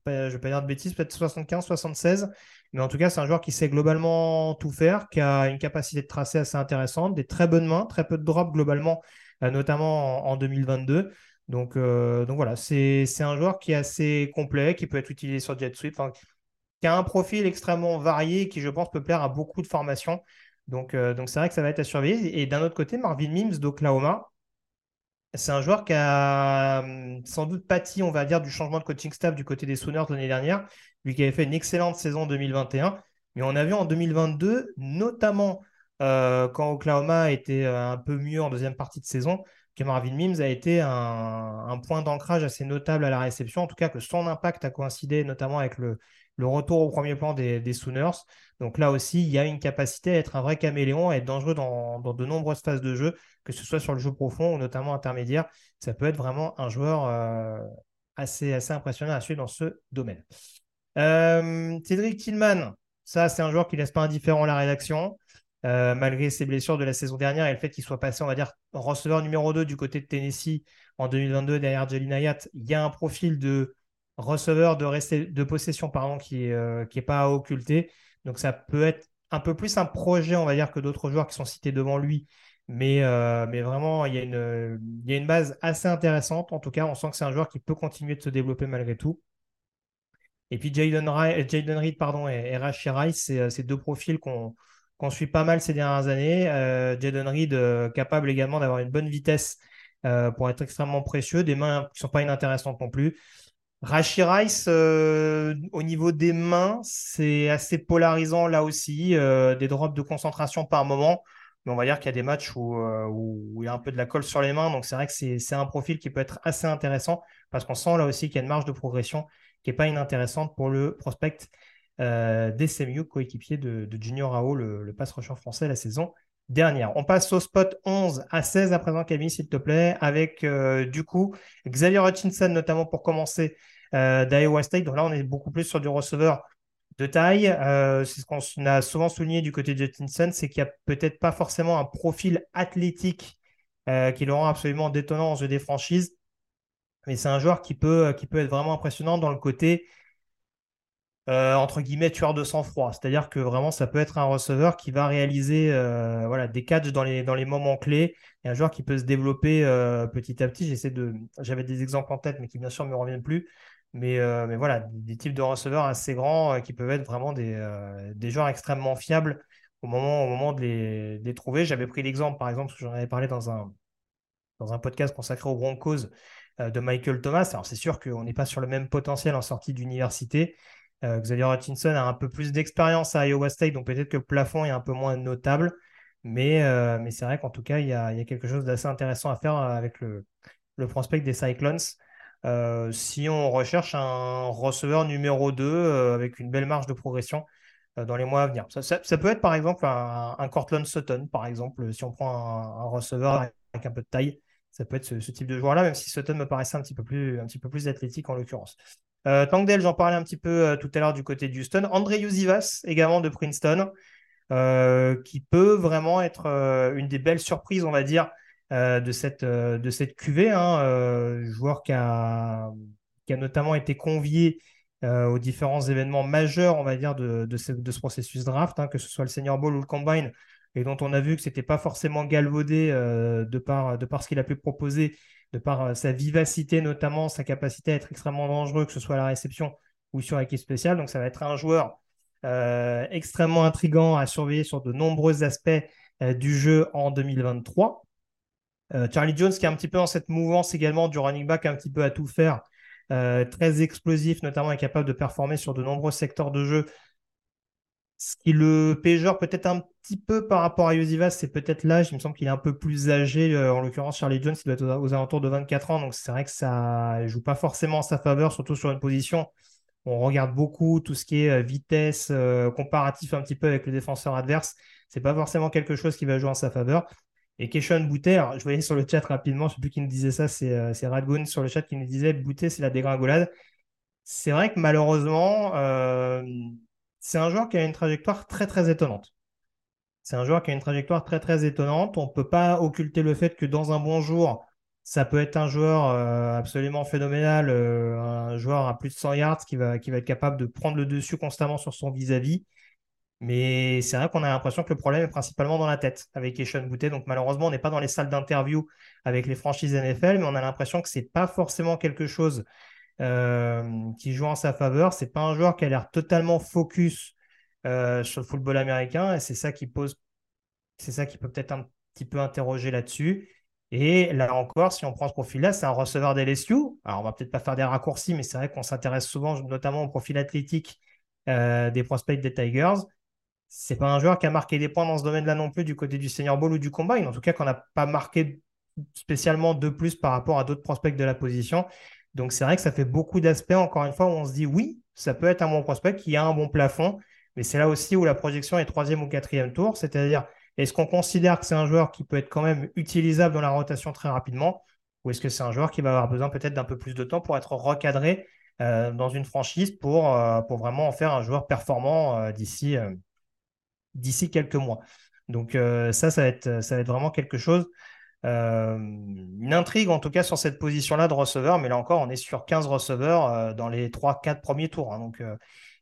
Je ne vais, pas dire de bêtises, peut-être 75, 76. Mais en tout cas, c'est un joueur qui sait globalement tout faire, qui a une capacité de tracé assez intéressante, des très bonnes mains, très peu de drops globalement, notamment en, 2022. Donc, donc voilà, c'est un joueur qui est assez complet, qui peut être utilisé sur Jet Sweep qui a un profil extrêmement varié qui, je pense, peut plaire à beaucoup de formations. Donc, euh, donc c'est vrai que ça va être à surveiller. Et d'un autre côté, Marvin Mims d'Oklahoma, c'est un joueur qui a hum, sans doute pâti, on va dire, du changement de coaching staff du côté des Sooners l'année dernière, lui qui avait fait une excellente saison 2021. Mais on a vu en 2022, notamment euh, quand Oklahoma était euh, un peu mieux en deuxième partie de saison, que Marvin Mims a été un, point d'ancrage assez notable à la réception. En tout cas, que son impact a coïncidé notamment avec le, retour au premier plan des, Sooners. Donc là aussi, il y a une capacité à être un vrai caméléon, à être dangereux dans, de nombreuses phases de jeu, que ce soit sur le jeu profond ou notamment intermédiaire. Ça peut être vraiment un joueur euh, assez, impressionnant à suivre dans ce domaine. Cédric Tillman, ça c'est un joueur qui laisse pas indifférent la rédaction. Malgré ses blessures de la saison dernière et le fait qu'il soit passé, on va dire, receveur numéro 2 du côté de Tennessee en 2022 derrière Jelly Hayat, il y a un profil de receveur de, possession pardon, qui n'est euh, qui est pas à occulter. Donc ça peut être un peu plus un projet, on va dire, que d'autres joueurs qui sont cités devant lui. Mais, euh, mais vraiment, il y, a une, il y a une base assez intéressante. En tout cas, on sent que c'est un joueur qui peut continuer de se développer malgré tout. Et puis Jaden Reed pardon, et, et Rashi Rice, c'est euh, ces deux profils qu'on suit pas mal ces dernières années. Euh, Jaden Reed capable également d'avoir une bonne vitesse pour être extrêmement précieux, des mains qui ne sont pas inintéressantes non plus. Rashi euh, au niveau des mains, c'est assez polarisant là aussi. Euh, des drops de concentration par moment. Mais on va dire qu'il y a des matchs euh, où, il y a un peu de la colle sur les mains. Donc c'est vrai que c'est un profil qui peut être assez intéressant parce qu'on sent là aussi qu'il y a une marge de progression qui n'est pas inintéressante pour le prospect euh, d'SMU, coéquipier de, Junior Rao, le, le pass français la saison dernière. On passe au spot 11 à 16 à présent, Camille, s'il te plaît, avec du coup Xavier Hutchinson notamment pour commencer euh, d'Iowa State. Donc là, on est beaucoup plus sur du receveur de taille. Euh, c'est ce qu'on a souvent souligné du côté de Hutchinson, c'est qu'il n'y a peut-être pas forcément un profil athlétique euh, qui le rend absolument détonnant en jeu des franchises. Mais c'est un joueur qui peut, qui peut être vraiment impressionnant dans le côté entre guillemets tueur de sang-froid. C'est-à-dire que vraiment, ça peut être un receveur qui va réaliser voilà, des catchs dans les, dans les moments clés et un joueur qui peut se développer petit à petit. J'essaie de, j'avais des exemples en tête, mais qui bien sûr ne me reviennent plus. Mais, euh, mais voilà, des types de receveurs assez grands euh, qui peuvent être vraiment des, euh, des joueurs extrêmement fiables au moment, au moment de les, trouver. J'avais pris l'exemple, par exemple, j'en avais parlé dans un, dans un podcast consacré aux Broncos de Michael Thomas. Alors, c'est sûr qu'on n'est pas sur le même potentiel en sortie d'université. Xavier Hutchinson a un peu plus d'expérience à Iowa State, donc peut-être que le plafond est un peu moins notable. Mais, mais c'est vrai qu'en tout cas, il y a, quelque chose d'assez intéressant à faire avec le, prospect des Cyclones. Euh, si on recherche un receveur numéro 2 euh, avec une belle marge de progression euh, dans les mois à venir. Ça, peut être par exemple un, Cortland Sutton, par exemple, si on prend un, receveur avec un peu de taille. Ça peut être ce, type de joueur-là, même si Sutton me paraissait un petit peu plus athlétique en l'occurrence. Euh, j'en parlais un petit peu tout à l'heure du côté de Houston. André Yuzivas, également de Princeton, qui peut vraiment être une des belles surprises, on va dire, euh, de, cette, euh, de cette QV. Hein, euh, joueur qui a, qui a notamment été convié aux différents événements majeurs, on va dire, de, de ce, processus draft, hein, que ce soit le Senior Bowl ou le Combine, et dont on a vu que ce n'était pas forcément galvaudé de, par, de par ce qu'il a pu proposer, de par sa vivacité notamment, sa capacité à être extrêmement dangereux, que ce soit à la réception ou sur l'équipe spéciale. Donc ça va être un joueur extrêmement intrigant à surveiller sur de nombreux aspects du jeu en 2023. Euh, Charlie Jones qui est un petit peu dans cette mouvance également du running back un petit peu à tout faire, euh, très explosif notamment et capable de performer sur de nombreux secteurs de jeu. Ce qui le péjore peut-être un petit peu par rapport à Yosivas, c'est peut-être l'âge. Il me semble qu'il est un peu plus âgé. Euh, en l'occurrence, Charlie Jones, il doit être aux, alentours de 24 ans. Donc c'est vrai que ça ne joue pas forcément en sa faveur, surtout sur une position. On regarde beaucoup tout ce qui est vitesse, comparatif un petit peu avec le défenseur adverse. C'est pas forcément quelque chose qui va jouer en sa faveur. Et Keshon Boutet, je voyais sur le chat rapidement, je sais plus qui nous disait ça, c'est euh, Radgoon sur le chat qui nous disait Boutet, c'est la dégringolade. C'est vrai que malheureusement, euh, c'est un joueur qui a une trajectoire très très étonnante. C'est un joueur qui a une trajectoire très très étonnante. On ne peut pas occulter le fait que dans un bon jour, ça peut être un joueur euh, absolument phénoménal, un joueur à plus de 100 yards qui va, qui va être capable de prendre le dessus constamment sur son vis-à-vis. Mais c'est vrai qu'on a l'impression que le problème est principalement dans la tête avec Eshon Boutet. Donc malheureusement, on n'est pas dans les salles d'interview avec les franchises NFL, mais on a l'impression que ce n'est pas forcément quelque chose euh, qui joue en sa faveur. Ce n'est pas un joueur qui a l'air totalement focus euh, sur le football américain. Et c'est ça qui pose, c'est ça qui peut peut-être un petit peu interroger là-dessus. Et là encore, si on prend ce profil-là, c'est un receveur d'LSU. Alors, on va peut-être pas faire des raccourcis, mais c'est vrai qu'on s'intéresse souvent notamment au profil athlétique euh, des prospects des Tigers c'est pas un joueur qui a marqué des points dans ce domaine-là non plus du côté du Senior Bowl ou du Combine. En tout cas, qu'on n'a pas marqué spécialement de plus par rapport à d'autres prospects de la position. Donc c'est vrai que ça fait beaucoup d'aspects, encore une fois, où on se dit oui, ça peut être un bon prospect qui a un bon plafond, mais c'est là aussi où la projection est troisième ou quatrième tour, c'est-à-dire est-ce qu'on considère que c'est un joueur qui peut être quand même utilisable dans la rotation très rapidement, ou est-ce que c'est un joueur qui va avoir besoin peut-être d'un peu plus de temps pour être recadré euh, dans une franchise pour, euh, pour vraiment en faire un joueur performant euh, d'ici d'ici quelques mois? Donc ça, ça va, être, ça va être vraiment quelque chose. Une intrigue en tout cas sur cette position-là de receveur, mais là encore, on est sur 15 receveurs dans les 3-4 premiers tours. Hein. donc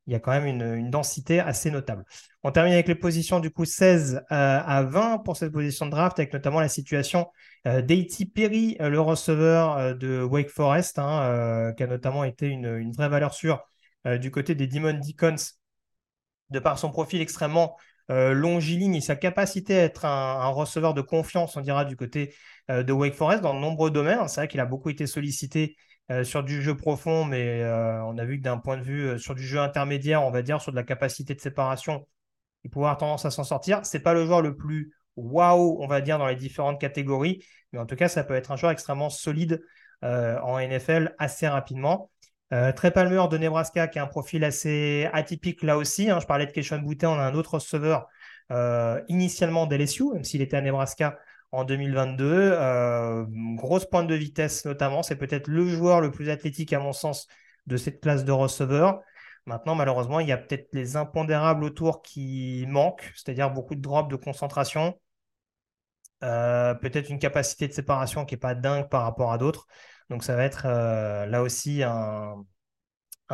il y a quand même une, densité assez notable. On termine avec les positions du coup 16 à 20 pour cette position de draft, avec notamment la situation euh, Perry, le receveur de Wake Forest, hein, qui a notamment été une, vraie valeur sûre du côté des Demon Deacons, de par son profil extrêmement longiligne et sa capacité à être un, receveur de confiance, on dira, du côté de Wake Forest dans de nombreux domaines. C'est vrai qu'il a beaucoup été sollicité euh, sur du jeu profond, mais euh, on a vu que d'un point de vue euh, sur du jeu intermédiaire, on va dire sur de la capacité de séparation, il pourrait avoir tendance à s'en sortir. C'est pas le joueur le plus waouh, on va dire, dans les différentes catégories, mais en tout cas, ça peut être un joueur extrêmement solide en NFL assez rapidement. Palmer de Nebraska, qui a un profil assez atypique là aussi. Hein. Je parlais de Keshon Boutin, on a un autre receveur initialement d'LSU, même s'il était à Nebraska en 2022. Euh, grosse pointe de vitesse notamment. C'est peut-être le joueur le plus athlétique à mon sens de cette classe de receveur. Maintenant, malheureusement, il y a peut-être les impondérables autour qui manquent, c'est-à-dire beaucoup de drops de concentration. Euh, peut-être une capacité de séparation qui n'est pas dingue par rapport à d'autres. Donc ça va être euh, là aussi un,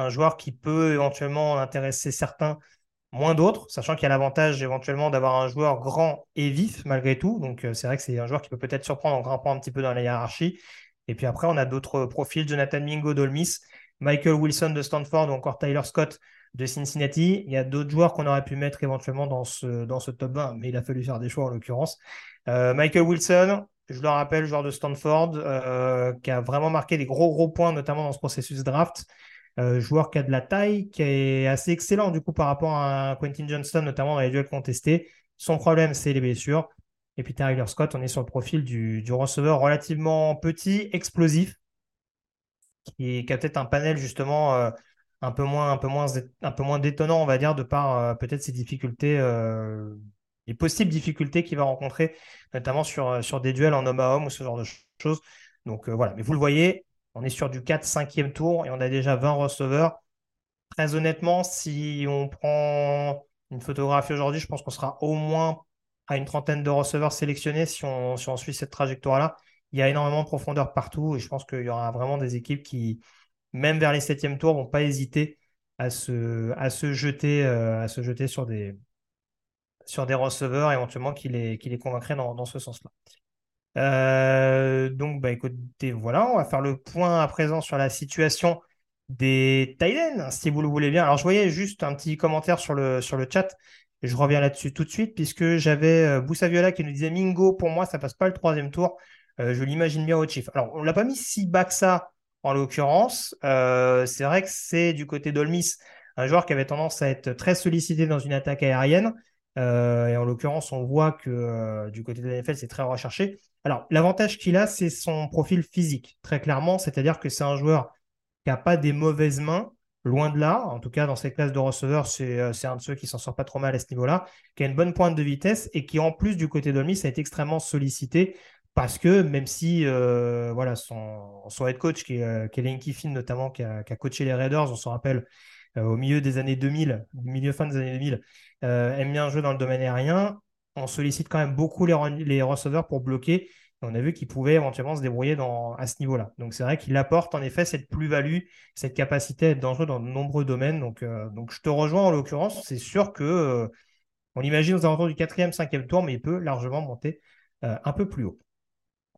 joueur qui peut éventuellement intéresser certains moins d'autres, sachant qu'il y a l'avantage éventuellement d'avoir un joueur grand et vif malgré tout. Donc euh, c'est vrai que c'est un joueur qui peut peut-être surprendre en grimpant un petit peu dans la hiérarchie. Et puis après, on a d'autres profils, Jonathan Mingo d'Olmis, Michael Wilson de Stanford ou encore Tyler Scott de Cincinnati. Il y a d'autres joueurs qu'on aurait pu mettre éventuellement dans ce, dans top 20, mais il a fallu faire des choix en l'occurrence. Euh, Michael Wilson, je le rappelle, joueur de Stanford, euh, qui a vraiment marqué des gros gros points, notamment dans ce processus draft. Euh, joueur qui a de la taille, qui est assez excellent du coup par rapport à Quentin Johnston, notamment dans les duels contestés. Son problème, c'est les blessures. Et puis Tyler Scott, on est sur le profil du, receveur relativement petit, explosif, qui, a peut-être un panel justement euh, un, peu moins, un, un peu moins détonnant, on va dire, de par peut-être ses difficultés, les possibles difficultés qu'il va rencontrer, notamment sur, sur des duels en homme à homme ou ce genre de choses. Donc voilà, mais vous le voyez, on est sur du 4-5e tour et on a déjà 20 receveurs. Très honnêtement, si on prend une photographie aujourd'hui, je pense qu'on sera au moins à une trentaine de receveurs sélectionnés si on, suit cette trajectoire-là. Il y a énormément de profondeur partout et je pense qu'il y aura vraiment des équipes qui, même vers les septièmes tours, vont pas hésiter à se, à se, jeter, euh, à se jeter sur des, sur des receveurs éventuellement qui les, qui les convaincraient dans ce sens-là. Euh, donc, bah, écoutez, voilà, on va faire le point à présent sur la situation des Titans, si vous le voulez bien. Alors, je voyais juste un petit commentaire sur le, chat. Je reviens là-dessus tout de suite, puisque j'avais euh, Boussaviola qui nous disait Mingo, pour moi, ça passe pas le troisième tour. Euh, je l'imagine bien au Chief. Alors, on l'a pas mis si bas que ça, en l'occurrence. c'est vrai que c'est du côté d'Olmis, un joueur qui avait tendance à être très sollicité dans une attaque aérienne. Et en l'occurrence, on voit que du côté de la NFL, c'est très recherché. Alors, l'avantage qu'il a, c'est son profil physique, très clairement. C'est-à-dire que c'est un joueur qui n'a pas des mauvaises mains, loin de là. En tout cas, dans cette classe de receveurs, euh, c'est un de ceux qui s'en sort pas trop mal à ce niveau-là, qui a une bonne pointe de vitesse et qui, en plus du côté d'Olmis, a été extrêmement sollicité parce que même si euh, voilà, son, son, head coach, qui est, euh, Kiffin notamment, qui a, coaché les Raiders, on se rappelle, au milieu des années 2000, milieu fin des années 2000, aime bien jouer dans le domaine aérien, on sollicite quand même beaucoup les, receveurs pour bloquer. on a vu qu'il pouvait éventuellement se débrouiller à ce niveau-là. Donc c'est vrai qu'il apporte en effet cette plus-value, cette capacité à être dangereux dans de nombreux domaines. Donc, euh, je te rejoins en l'occurrence. C'est sûr que euh, l'imagine aux alentours du quatrième, cinquième tour, mais il peut largement monter euh, un peu plus haut.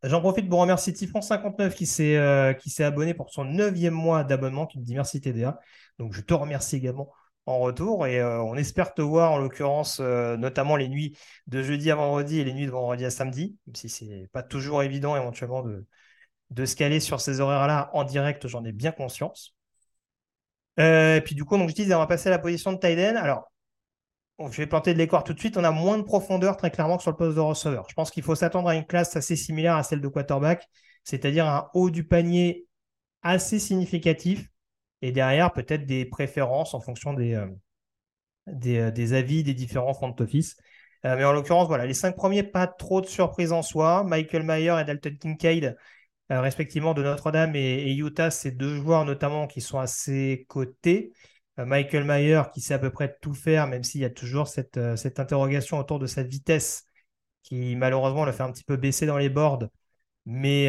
J'en profite pour remercier Tifon59 qui s'est abonné pour son neuvième mois d'abonnement, qui me dit merci TDA. Donc je te remercie également en retour. Et euh, on espère te voir, en l'occurrence, euh, notamment les nuits de jeudi à vendredi et les nuits de vendredi à samedi, même si c'est pas toujours évident éventuellement de, de se caler sur ces horaires-là en direct, j'en ai bien conscience. Euh, et puis du coup, donc je disais, on va passer à la position de Tyden. Alors, je vais planter de l'écart tout de suite. On a moins de profondeur très clairement que sur le poste de receveur. Je pense qu'il faut s'attendre à une classe assez similaire à celle de quarterback, c'est-à-dire un haut du panier assez significatif et derrière, peut-être des préférences en fonction des, euh, euh, avis des différents front office. Euh, mais en l'occurrence, voilà, les cinq premiers, pas trop de surprises en soi. Michael Mayer et Dalton Kincaid, respectivement de Notre-Dame et, Utah, c'est deux joueurs notamment qui sont assez cotés. Michael Mayer qui sait à peu près tout faire, même s'il y a toujours cette, cette interrogation autour de sa vitesse qui malheureusement le fait un petit peu baisser dans les boards. Mais,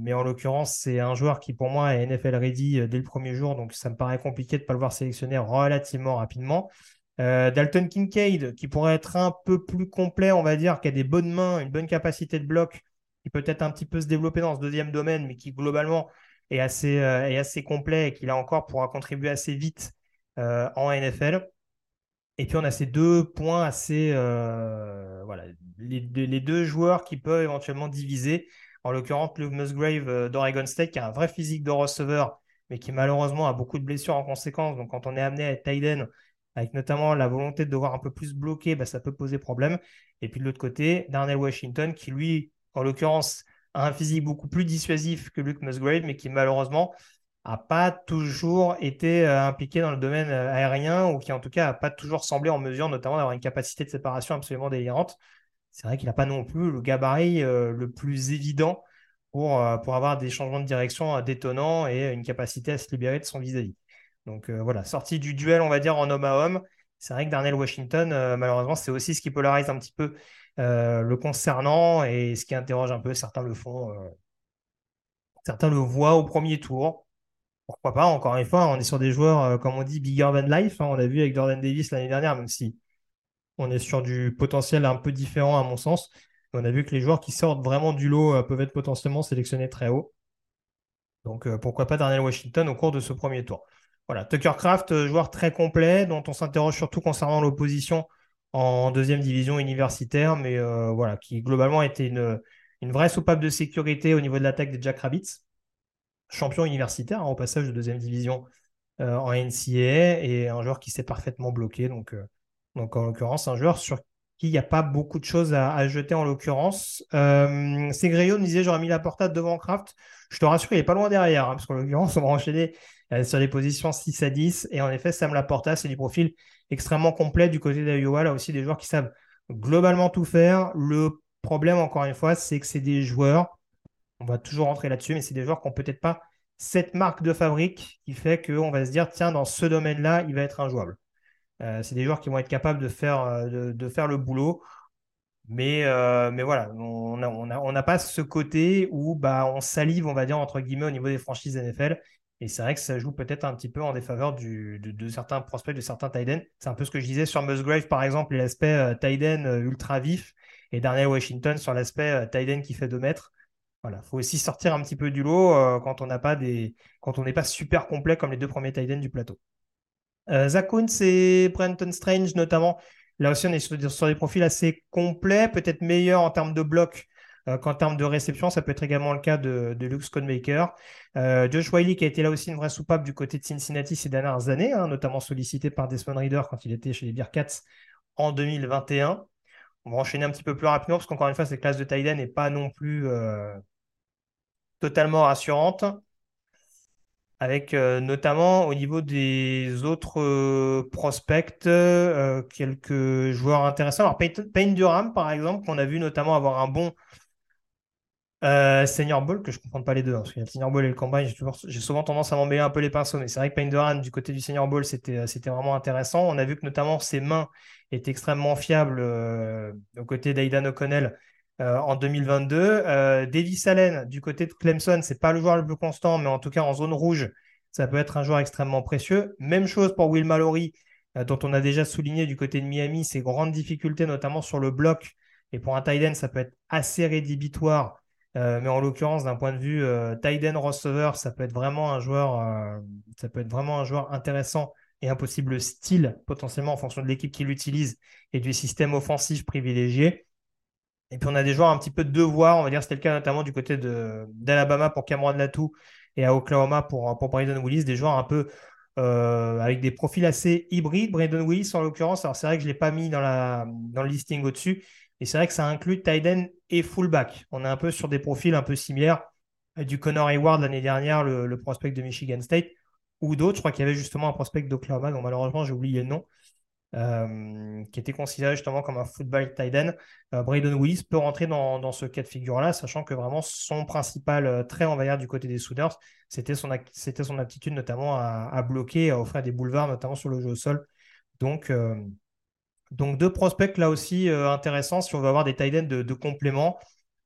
mais en l'occurrence, c'est un joueur qui pour moi est NFL ready dès le premier jour, donc ça me paraît compliqué de ne pas le voir sélectionner relativement rapidement. Dalton Kincaid, qui pourrait être un peu plus complet, on va dire, qui a des bonnes mains, une bonne capacité de bloc, qui peut être un petit peu se développer dans ce deuxième domaine, mais qui globalement est assez, euh, est assez complet et qui là encore pourra contribuer assez vite euh, en NFL. Et puis on a ces deux points assez. Euh, voilà, les, les, deux joueurs qui peuvent éventuellement diviser. En l'occurrence, Luke Musgrave d'Oregon State, qui a un vrai physique de receveur, mais qui malheureusement a beaucoup de blessures en conséquence. Donc quand on est amené à être tight avec notamment la volonté de devoir un peu plus bloquer, bah, ça peut poser problème. Et puis de l'autre côté, Darnell Washington, qui lui, en l'occurrence, a un physique beaucoup plus dissuasif que Luke Musgrave, mais qui malheureusement n'a pas toujours été euh, impliqué dans le domaine euh, aérien ou qui en tout cas n'a pas toujours semblé en mesure notamment d'avoir une capacité de séparation absolument délirante. C'est vrai qu'il n'a pas non plus le gabarit euh, le plus évident pour, pour avoir des changements de direction détonnants et une capacité à se libérer de son vis-à-vis. Donc voilà, sortie du duel, on va dire, en homme à homme. C'est vrai que Darnell Washington, malheureusement, c'est aussi ce qui polarise un petit peu euh, le concernant et ce qui interroge un peu, certains le font, euh, certains le voient au premier tour. Pourquoi pas, encore une fois, on est sur des joueurs, euh, comme on dit, bigger than life. Hein. on a vu avec Jordan Davis l'année dernière, même si on est sur du potentiel un peu différent à mon sens. On a vu que les joueurs qui sortent vraiment du lot peuvent être potentiellement sélectionnés très haut. Donc pourquoi pas Darnell Washington au cours de ce premier tour. Voilà, Tucker Craft, joueur très complet, dont on s'interroge surtout concernant l'opposition en deuxième division universitaire, mais euh, voilà, qui globalement était une, une vraie soupape de sécurité au niveau de l'attaque des Jack Rabbits. Champion universitaire hein, au passage de deuxième division euh, en NCAA et un joueur qui s'est parfaitement bloqué. Euh, donc en l'occurrence, un joueur sur qui il n'y a pas beaucoup de choses à, jeter en l'occurrence. Euh, Segreyo nous disait j'aurais mis la portade devant Kraft. Je te rassure, il n'est pas loin derrière, hein, parce qu'en l'occurrence, on va enchaîner sur les positions 6 à 10. Et en effet, Sam Laporta, c'est du profil extrêmement complet du côté d'Iowa. Là aussi, des joueurs qui savent globalement tout faire. Le problème, encore une fois, c'est que c'est des joueurs, on va toujours rentrer là-dessus, mais c'est des joueurs qui n'ont peut-être pas cette marque de fabrique qui fait qu'on va se dire, tiens, dans ce domaine-là, il va être injouable. Euh, c'est des joueurs qui vont être capables de faire, euh, le boulot. Mais, euh, mais voilà, on n'a pas ce côté où bah, on salive, on va dire, entre guillemets, au niveau des franchises NFL. Et c'est vrai que ça joue peut-être un petit peu en défaveur de, certains prospects, de certains tight C'est un peu ce que je disais sur Musgrave, par exemple, l'aspect euh, tight euh, ultra vif, et Darnell Washington sur l'aspect tight qui fait 2 mètres. Voilà, faut aussi sortir un petit peu du lot quand on n'est pas super complet comme les deux premiers tight du plateau. Euh, Zach et Brenton Strange notamment. Là aussi, on est sur, des profils assez complets, peut-être meilleurs en termes de blocs euh, qu'en termes de réception, ça peut être également le cas de, de Luke. Euh, Josh Wiley qui a été là aussi une vraie soupape du côté de Cincinnati ces dernières années, hein, notamment sollicité par Desmond Reader quand il était chez les Bearcats en 2021. On va enchaîner un petit peu plus rapidement parce qu'encore une fois, cette classe de Tyden n'est pas non plus euh, totalement rassurante. Avec notamment au niveau des autres prospects, quelques joueurs intéressants. Alors, Payne Durham, par exemple, qu'on a vu notamment avoir un bon euh, senior Ball, que je ne comprends pas les deux, hein, parce qu'il y a le Senior Ball et le Combine, j'ai souvent tendance à m'emmêler un peu les pinceaux, mais c'est vrai que Payne du côté du Senior Ball, euh, c'était vraiment intéressant. On a vu que notamment ses mains étaient extrêmement fiables euh, au côté d'Aidan O'Connell en 2022. Davis Allen, du côté de Clemson, c'est pas le joueur le plus constant, mais en tout cas en zone rouge, ça peut être un joueur extrêmement précieux. Même chose pour Will Mallory, dont on a déjà souligné du côté de Miami ses grandes difficultés, notamment sur le bloc. Et pour un tight ça peut être assez rédhibitoire euh, mais en l'occurrence, d'un point de vue euh, tight end receiver, ça peut être vraiment un joueur, euh, ça peut être vraiment un joueur intéressant et un possible style potentiellement en fonction de l'équipe qui l'utilise et du système offensif privilégié. Et puis on a des joueurs un petit peu de devoir, on va dire, c'était le cas notamment du côté d'Alabama pour Cameron Latou et à Oklahoma pour, pour Brandon Willis, des joueurs un peu avec des profils assez hybrides. Brandon Willis en l'occurrence, alors c'est vrai que je ne l'ai pas mis dans, la, dans le listing au-dessus, et c'est vrai que ça inclut Tyden et fullback. On est un peu sur des profils un peu similaires du Connor Hayward l'année dernière, le, prospect de Michigan State, ou d'autres. Je crois qu'il y avait justement un prospect d'Oklahoma, dont malheureusement j'ai oublié le nom. Qui était considéré justement comme un football tight end. Braden Willis peut rentrer dans, ce cas de figure-là, sachant que vraiment son principal trait, on va du côté des Sooners, c'était son, son aptitude notamment à, bloquer, à offrir des boulevards, notamment sur le jeu au sol. Donc, donc deux prospects là aussi intéressants si on veut avoir des tight ends de, de complément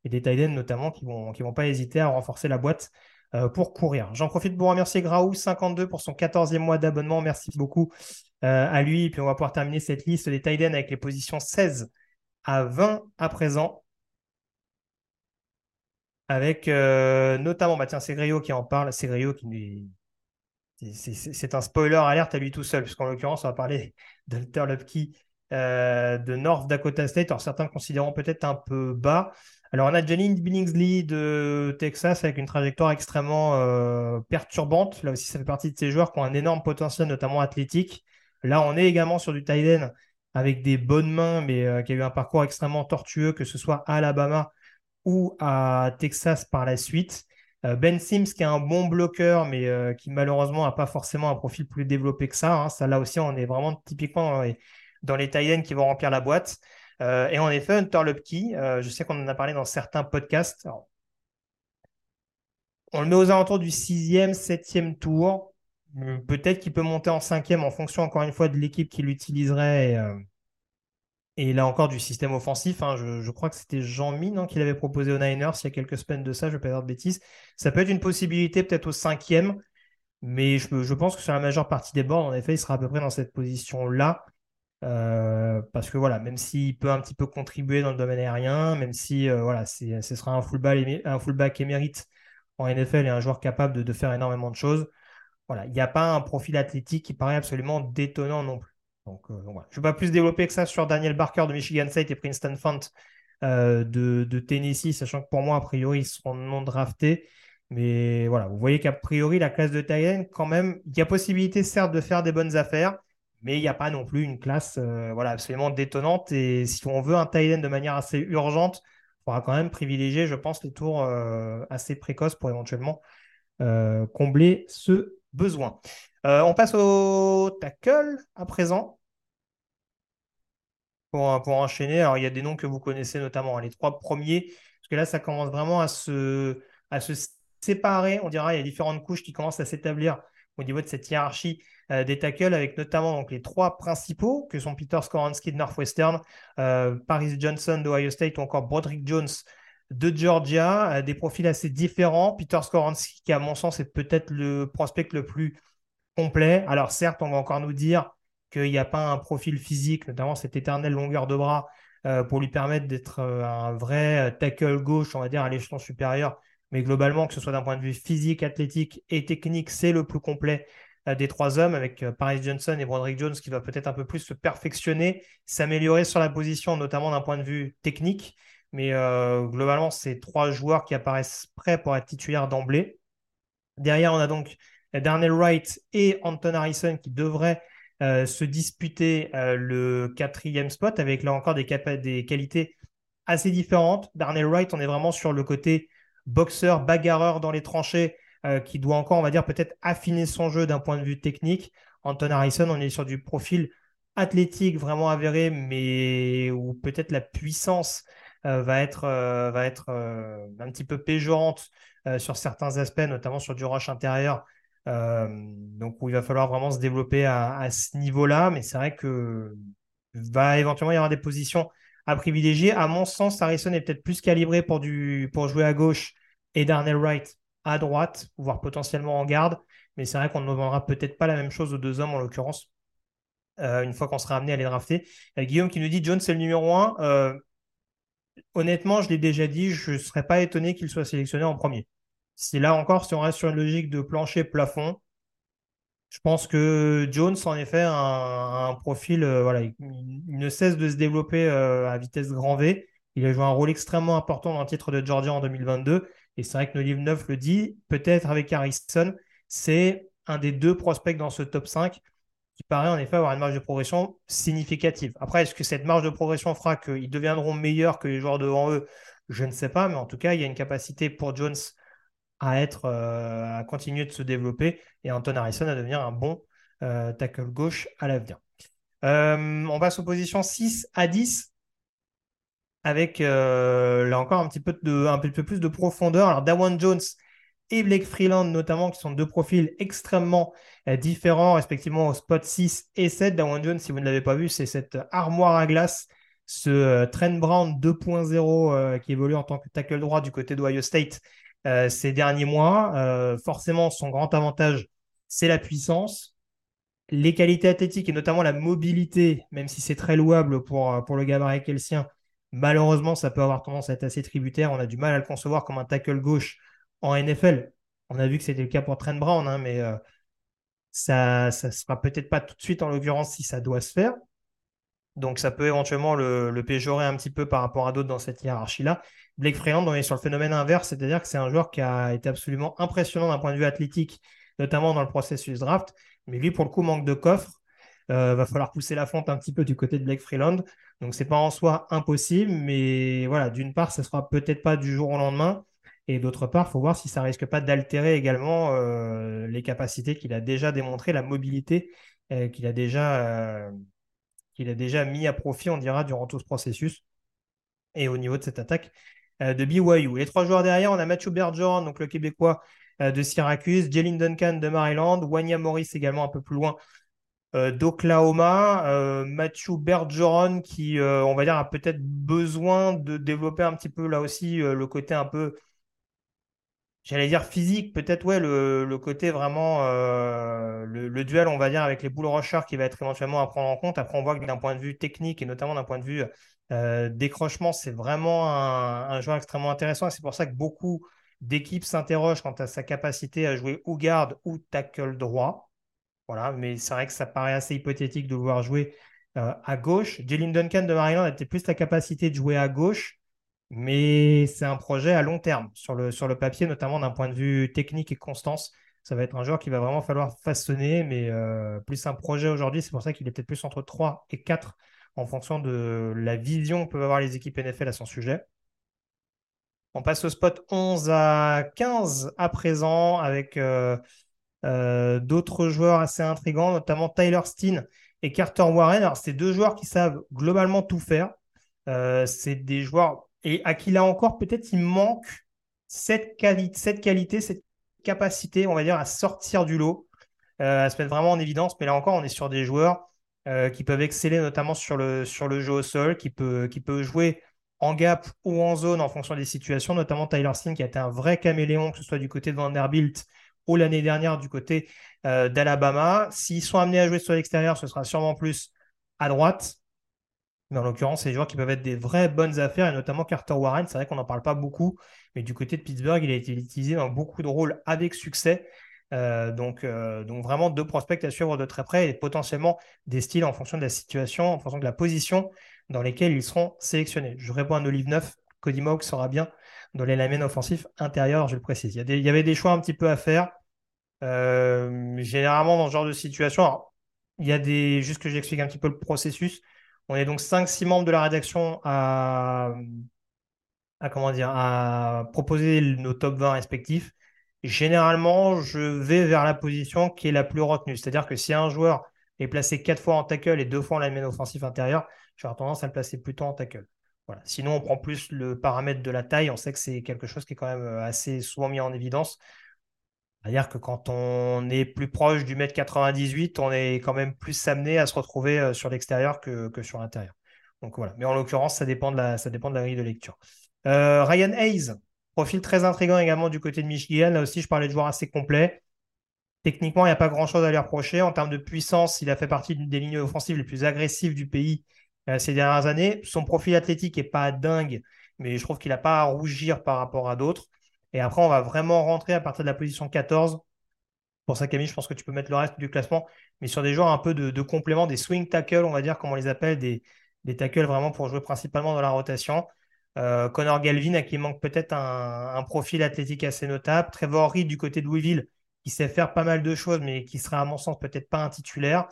et des tight ends notamment qui ne vont, qui vont pas hésiter à renforcer la boîte euh, pour courir. J'en profite pour remercier Graou52 pour son 14e mois d'abonnement. Merci beaucoup euh, à lui. Et puis on va pouvoir terminer cette liste des tight avec les positions 16 à 20 à présent. Avec euh, notamment, bah tiens, c'est Grio qui en parle. C'est qui C'est un spoiler alerte à lui tout seul, puisqu'en l'occurrence, on va parler d'Alter Lupke de North Dakota State. Alors certains considérant peut-être un peu bas. Alors, on a Janine Billingsley de Texas avec une trajectoire extrêmement euh, perturbante. Là aussi, ça fait partie de ces joueurs qui ont un énorme potentiel, notamment athlétique. Là, on est également sur du end avec des bonnes mains, mais euh, qui a eu un parcours extrêmement tortueux, que ce soit à Alabama ou à Texas par la suite. Euh, ben Sims, qui est un bon bloqueur, mais qui malheureusement n'a pas forcément un profil plus développé que ça. Hein. Ça, là aussi, on est vraiment typiquement dans les ends qui vont remplir la boîte. Euh, et en effet, Hunter Lupke, euh, je sais qu'on en a parlé dans certains podcasts. on le met aux alentours du sixième, septième tour. Euh, peut-être qu'il peut monter en cinquième en fonction, encore une fois, de l'équipe qui l'utiliserait. Et, là encore, du système offensif. Hein. je, crois que c'était Jean Mine qui l'avait proposé aux Niners il y a quelques semaines de ça. Je ne vais pas dire de bêtises. Ça peut être une possibilité, peut-être au cinquième. Mais je, pense que sur la majeure partie des bords, en effet, il sera à peu près dans cette position-là. Euh, parce que voilà, même s'il peut un petit peu contribuer dans le domaine aérien, même si euh, ce sera un fullback, un fullback émérite en NFL et un joueur capable de, faire énormément de choses, voilà, il n'y a pas un profil athlétique qui paraît absolument détonnant non plus. Euh. Je ne vais pas plus développer que ça sur Daniel Barker de Michigan State et Princeton Font de, de, Tennessee, sachant que pour moi, a priori, ils seront non draftés. Mais voilà, vous voyez qu'a priori, la classe de Tyrene, quand même, il y a possibilité certes de faire des bonnes affaires mais il n'y a pas non plus une classe euh, voilà, absolument détonnante. Et si on veut un tight de manière assez urgente, il faudra quand même privilégier, je pense, les tours euh, assez précoces pour éventuellement euh, combler ce besoin. on passe au tackle à présent. Pour, pour, enchaîner, alors il y a des noms que vous connaissez notamment, hein, les trois premiers, parce que là, ça commence vraiment à se, séparer. On dira, il y a différentes couches qui commencent à s'établir au niveau de cette hiérarchie euh, des tackles, avec notamment donc, les trois principaux, que sont Peter Skoransky de Northwestern, euh, Paris Johnson d'Ohio State ou encore Broderick Jones de Georgia, euh, des profils assez différents. Peter Skoransky, qui à mon sens est peut-être le prospect le plus complet. Alors certes, on va encore nous dire qu'il n'y a pas un profil physique, notamment cette éternelle longueur de bras, pour lui permettre d'être un vrai tackle gauche, on va dire, à l'échelon supérieur. Mais globalement, que ce soit d'un point de vue physique, athlétique et technique, c'est le plus complet euh, des trois hommes, avec euh, Paris Johnson et Broderick Jones qui doivent peut-être un peu plus se perfectionner, s'améliorer sur la position, notamment d'un point de vue technique. Mais euh, globalement, c'est trois joueurs qui apparaissent prêts pour être titulaires d'emblée. Derrière, on a donc Darnell Wright et Anton Harrison qui devraient se disputer le quatrième spot avec là encore des, des qualités assez différentes. Darnell Wright, on est vraiment sur le côté boxeur, bagarreur dans les tranchées, euh, qui doit encore, on va dire, peut-être affiner son jeu d'un point de vue technique. Anton Harrison, on est sur du profil athlétique vraiment avéré, mais où peut-être la puissance euh, va être, euh, va être un petit peu péjorante sur certains aspects, notamment sur du rush intérieur. donc, où il va falloir vraiment se développer à, ce niveau-là. Mais c'est vrai que va éventuellement y avoir des positions à privilégier. À mon sens, Harrison est peut-être plus calibré pour, du, pour jouer à gauche et Darnell Wright à droite, voire potentiellement en garde. Mais c'est vrai qu'on ne demandera peut-être pas la même chose aux deux hommes en l'occurrence, euh, une fois qu'on sera amené à les drafter. Euh, Guillaume qui nous dit John, c'est le numéro 1. Euh, honnêtement, je l'ai déjà dit, je ne serais pas étonné qu'il soit sélectionné en premier. Si là encore, si on reste sur une logique de plancher-plafond, je pense que Jones, en effet, a un, profil, voilà, il, ne cesse de se développer à vitesse grand V. Il a joué un rôle extrêmement important dans le titre de Georgia en 2022 et c'est vrai que nos livre 9 le dit, peut-être avec Harrison, c'est un des deux prospects dans ce top 5 qui paraît en effet avoir une marge de progression significative. Après, est-ce que cette marge de progression fera qu'ils deviendront meilleurs que les joueurs devant eux? Je ne sais pas, mais en tout cas, il y a une capacité pour Jones à être, euh, à continuer de se développer et Anton Harrison à devenir un bon euh, tackle gauche à l'avenir. on passe aux positions 6 à 10 avec là encore un petit peu, de, un peu plus de profondeur. Alors, Dawan Jones et Blake Freeland, notamment, qui sont deux profils extrêmement différents, respectivement au spot 6 et 7. Dawan Jones, si vous ne l'avez pas vu, c'est cette armoire à glace ce euh, Trent Brown 2.0 euh, qui évolue en tant que tackle droit du côté d'Ohio State euh, ces derniers mois. forcément, son grand avantage, c'est la puissance. Les qualités athlétiques et notamment la mobilité, même si c'est très louable pour, pour le gabarit kelsien, malheureusement, ça peut avoir tendance à être assez tributaire. On a du mal à le concevoir comme un tackle gauche en NFL. On a vu que c'était le cas pour Trent Brown, hein, mais ça ne sera peut-être pas tout de suite en l'occurrence si ça doit se faire. Donc ça peut éventuellement le, péjorer un petit peu par rapport à d'autres dans cette hiérarchie-là. Blake Freeland, on est sur le phénomène inverse, c'est-à-dire que c'est un joueur qui a été absolument impressionnant d'un point de vue athlétique, notamment dans le processus draft. Mais lui, pour le coup, manque de coffre. Euh, va falloir pousser la fonte un petit peu du côté de Blake Freeland. Donc c'est pas en soi impossible, mais voilà, d'une part, ce sera peut-être pas du jour au lendemain. Et d'autre part, il faut voir si ça risque pas d'altérer également euh, les capacités qu'il a déjà démontrées, la mobilité euh, qu'il a déjà qu'il a déjà mis à profit, on dira, durant tout ce processus. Et au niveau de cette attaque euh, de BYU. Les trois joueurs derrière, on a Matthew Bergeron, donc le Québécois euh, de Syracuse, Jalen Duncan de Maryland, Wanya Morris également un peu plus loin euh, d'Oklahoma, Matthew Bergeron qui, on va dire, a peut-être besoin de développer un petit peu là aussi le côté un peu J'allais dire physique, peut-être, ouais, le, côté vraiment, euh, le, duel, on va dire, avec les boules rushers qui va être éventuellement à prendre en compte. Après, on voit que d'un point de vue technique et notamment d'un point de vue euh, décrochement, c'est vraiment un, joueur extrêmement intéressant. C'est pour ça que beaucoup d'équipes s'interrogent quant à sa capacité à jouer ou garde ou tackle droit. Voilà, mais c'est vrai que ça paraît assez hypothétique de voir jouer euh, à gauche. Jalen Duncan de Maryland était plus la capacité de jouer à gauche. Mais c'est un projet à long terme sur le, sur le papier, notamment d'un point de vue technique et constance. Ça va être un joueur qui va vraiment falloir façonner, mais euh, plus un projet aujourd'hui. C'est pour ça qu'il est peut-être plus entre 3 et 4 en fonction de la vision que peuvent avoir les équipes NFL à son sujet. On passe au spot 11 à 15 à présent avec euh, euh, d'autres joueurs assez intrigants, notamment Tyler Steen et Carter Warren. Alors, c'est deux joueurs qui savent globalement tout faire. c'est des joueurs et à qui là encore, peut-être il manque cette, qualité, cette capacité, on va dire, à sortir du lot, euh, à se mettre vraiment en évidence. Mais là encore, on est sur des joueurs euh, qui peuvent exceller notamment sur le, sur le jeu au sol, qui peut, qui peut jouer en gap ou en zone en fonction des situations, notamment Tyler Steen qui a été un vrai caméléon, que ce soit du côté de Vanderbilt ou l'année dernière du côté euh, d'Alabama. S'ils sont amenés à jouer sur l'extérieur, ce sera sûrement plus à droite. Mais en l'occurrence, c'est des joueurs qui peuvent être des vraies bonnes affaires, et notamment Carter Warren. C'est vrai qu'on n'en parle pas beaucoup, mais du côté de Pittsburgh, il a été utilisé dans beaucoup de rôles avec succès. Euh, donc, euh, donc vraiment deux prospects à suivre de très près et potentiellement des styles en fonction de la situation, en fonction de la position dans lesquelles ils seront sélectionnés. Je réponds à Olive 9, Cody Mock sera bien dans les lamines offensifs intérieurs, je le précise. Il y, avait des choix un petit peu à faire. Euh, généralement, dans ce genre de situation, il y a des, juste que j'explique un petit peu le processus. On est donc 5-6 membres de la rédaction à, comment dire, à proposer nos top 20 respectifs. Généralement, je vais vers la position qui est la plus retenue. C'est-à-dire que si un joueur est placé 4 fois en tackle et 2 fois en lineman offensif intérieur, j'aurais tendance à le placer plutôt en tackle. Voilà. Sinon, on prend plus le paramètre de la taille. On sait que c'est quelque chose qui est quand même euh, assez souvent mis en évidence. C'est-à-dire que quand on est plus proche du mètre 98, on est quand même plus amené à se retrouver euh, sur l'extérieur que, sur l'intérieur. Donc voilà. Mais en l'occurrence, ça dépend de la, grille de lecture. Euh, Ryan Hayes, profil très intriguant également du côté de Michigan. Là aussi, je parlais de joueurs assez complets. Techniquement, il n'y a pas grand-chose à lui reprocher. En termes de puissance, il a fait partie des lignes offensives les plus agressives du pays euh, ces dernières années. Son profil athlétique n'est pas dingue, mais je trouve qu'il n'a pas à rougir par rapport à d'autres. Et après, on va vraiment rentrer à partir de la position 14. Pour ça, Camille, je pense que tu peux mettre le reste du classement, mais sur des joueurs un peu de, complément, des swing tackles, on va dire, comme on les appelle, des, tackles vraiment pour jouer principalement dans la rotation. Euh, Connor Galvin, à qui manque peut-être un, profil athlétique assez notable. Trevor Reed du côté de Louisville, qui sait faire pas mal de choses, mais qui sera, à mon sens, peut-être pas un titulaire.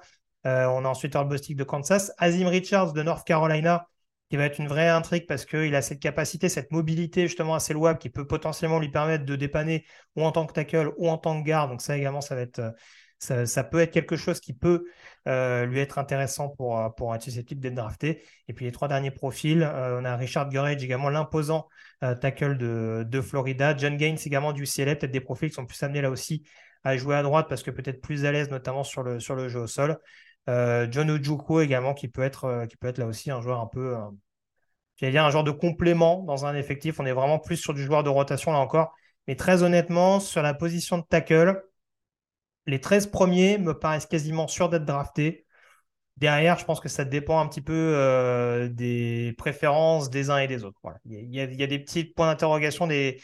Euh, on a ensuite Earl Bostic de Kansas. Azim Richards de North Carolina, qui va être une vraie intrigue parce qu'il a cette capacité, cette mobilité justement assez louable qui peut potentiellement lui permettre de dépanner ou en tant que tackle ou en tant que garde. Donc ça également, ça peut être quelque chose qui peut lui être intéressant pour, pour être susceptible d'être drafté. Et puis les trois derniers profils, on a Richard Gurage également, l'imposant tackle de, Florida, John Gaines également du CLA, peut-être des profils qui sont plus amenés là aussi à jouer à droite parce que peut-être plus à l'aise, notamment sur le jeu au sol. John Ojukwu également, qui peut, être, qui peut être là aussi un joueur un peu, j'allais dire un genre de complément dans un effectif. On est vraiment plus sur du joueur de rotation là encore. Mais très honnêtement, sur la position de tackle, les 13 premiers me paraissent quasiment sûrs d'être draftés. Derrière, je pense que ça dépend un petit peu euh, des préférences des uns et des autres. Il, y a, des petits points d'interrogation, des,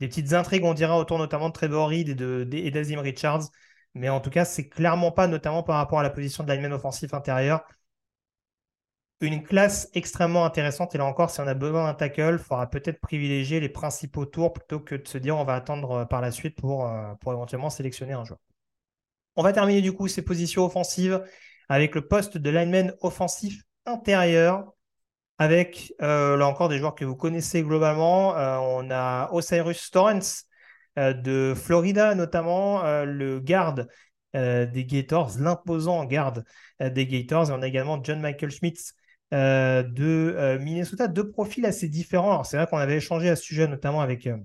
petites intrigues, on dirait, autour notamment de Trevor Reed et d'Azim Richards. Mais en tout cas, c'est clairement pas, notamment par rapport à la position de lineman offensif intérieur, une classe extrêmement intéressante. Et là encore, si on a besoin d'un tackle, il faudra peut-être privilégier les principaux tours plutôt que de se dire on va attendre euh, par la suite pour, euh, pour éventuellement sélectionner un joueur. On va terminer du coup ces positions offensives avec le poste de lineman offensif intérieur. Avec euh, là encore des joueurs que vous connaissez globalement. on a Osiris Torrance de Florida, notamment le garde des Gators, l'imposant garde des Gators. Et on a également John Michael Schmitz euh, de euh, Minnesota, deux profils assez différents. c'est vrai qu'on avait échangé à ce sujet, notamment avec, euh,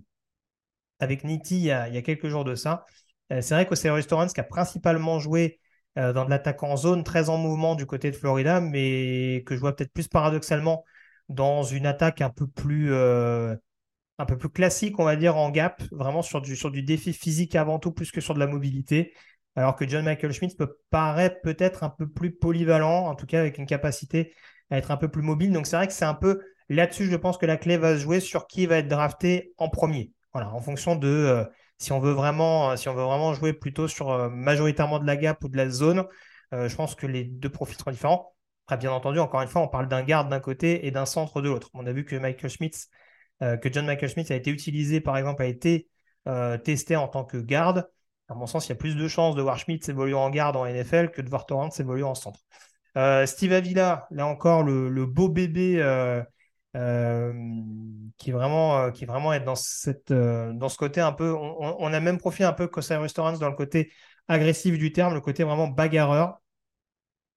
avec Nitti il y, a, quelques jours de ça. c'est vrai qu'Osiris Torrance qui a principalement joué dans de l'attaque en zone, très en mouvement du côté de Florida, mais que je vois peut-être plus paradoxalement dans une attaque un peu plus un peu plus classique, on va dire, en gap, vraiment sur du, défi physique avant tout, plus que sur de la mobilité. Alors que John Michael Schmidt peut paraître peut-être un peu plus polyvalent, en tout cas avec une capacité à être un peu plus mobile. Donc c'est vrai que c'est un peu là-dessus, je pense que la clé va se jouer sur qui va être drafté en premier. Voilà, en fonction de euh, si on veut vraiment, si on veut vraiment jouer plutôt sur euh, majoritairement de la gap ou de la zone. Euh, je pense que les deux profils seront différents. Après, bien entendu, encore une fois, on parle d'un garde d'un côté et d'un centre de l'autre. On a vu que Michael Schmitz, que John Michael Schmitz a été utilisé, par exemple, a été testé en tant que garde. À mon sens, il y a plus de chances de voir Schmitz évoluer en garde en NFL que de voir Torrance évoluer en centre. Euh, Steve Avila, là encore, le, beau bébé euh, euh, qui, vraiment, qui vraiment est dans, cette, dans ce côté un peu. On, a même profil un peu qu'Osiris Torrance dans le côté agressif du terme, le côté vraiment bagarreur.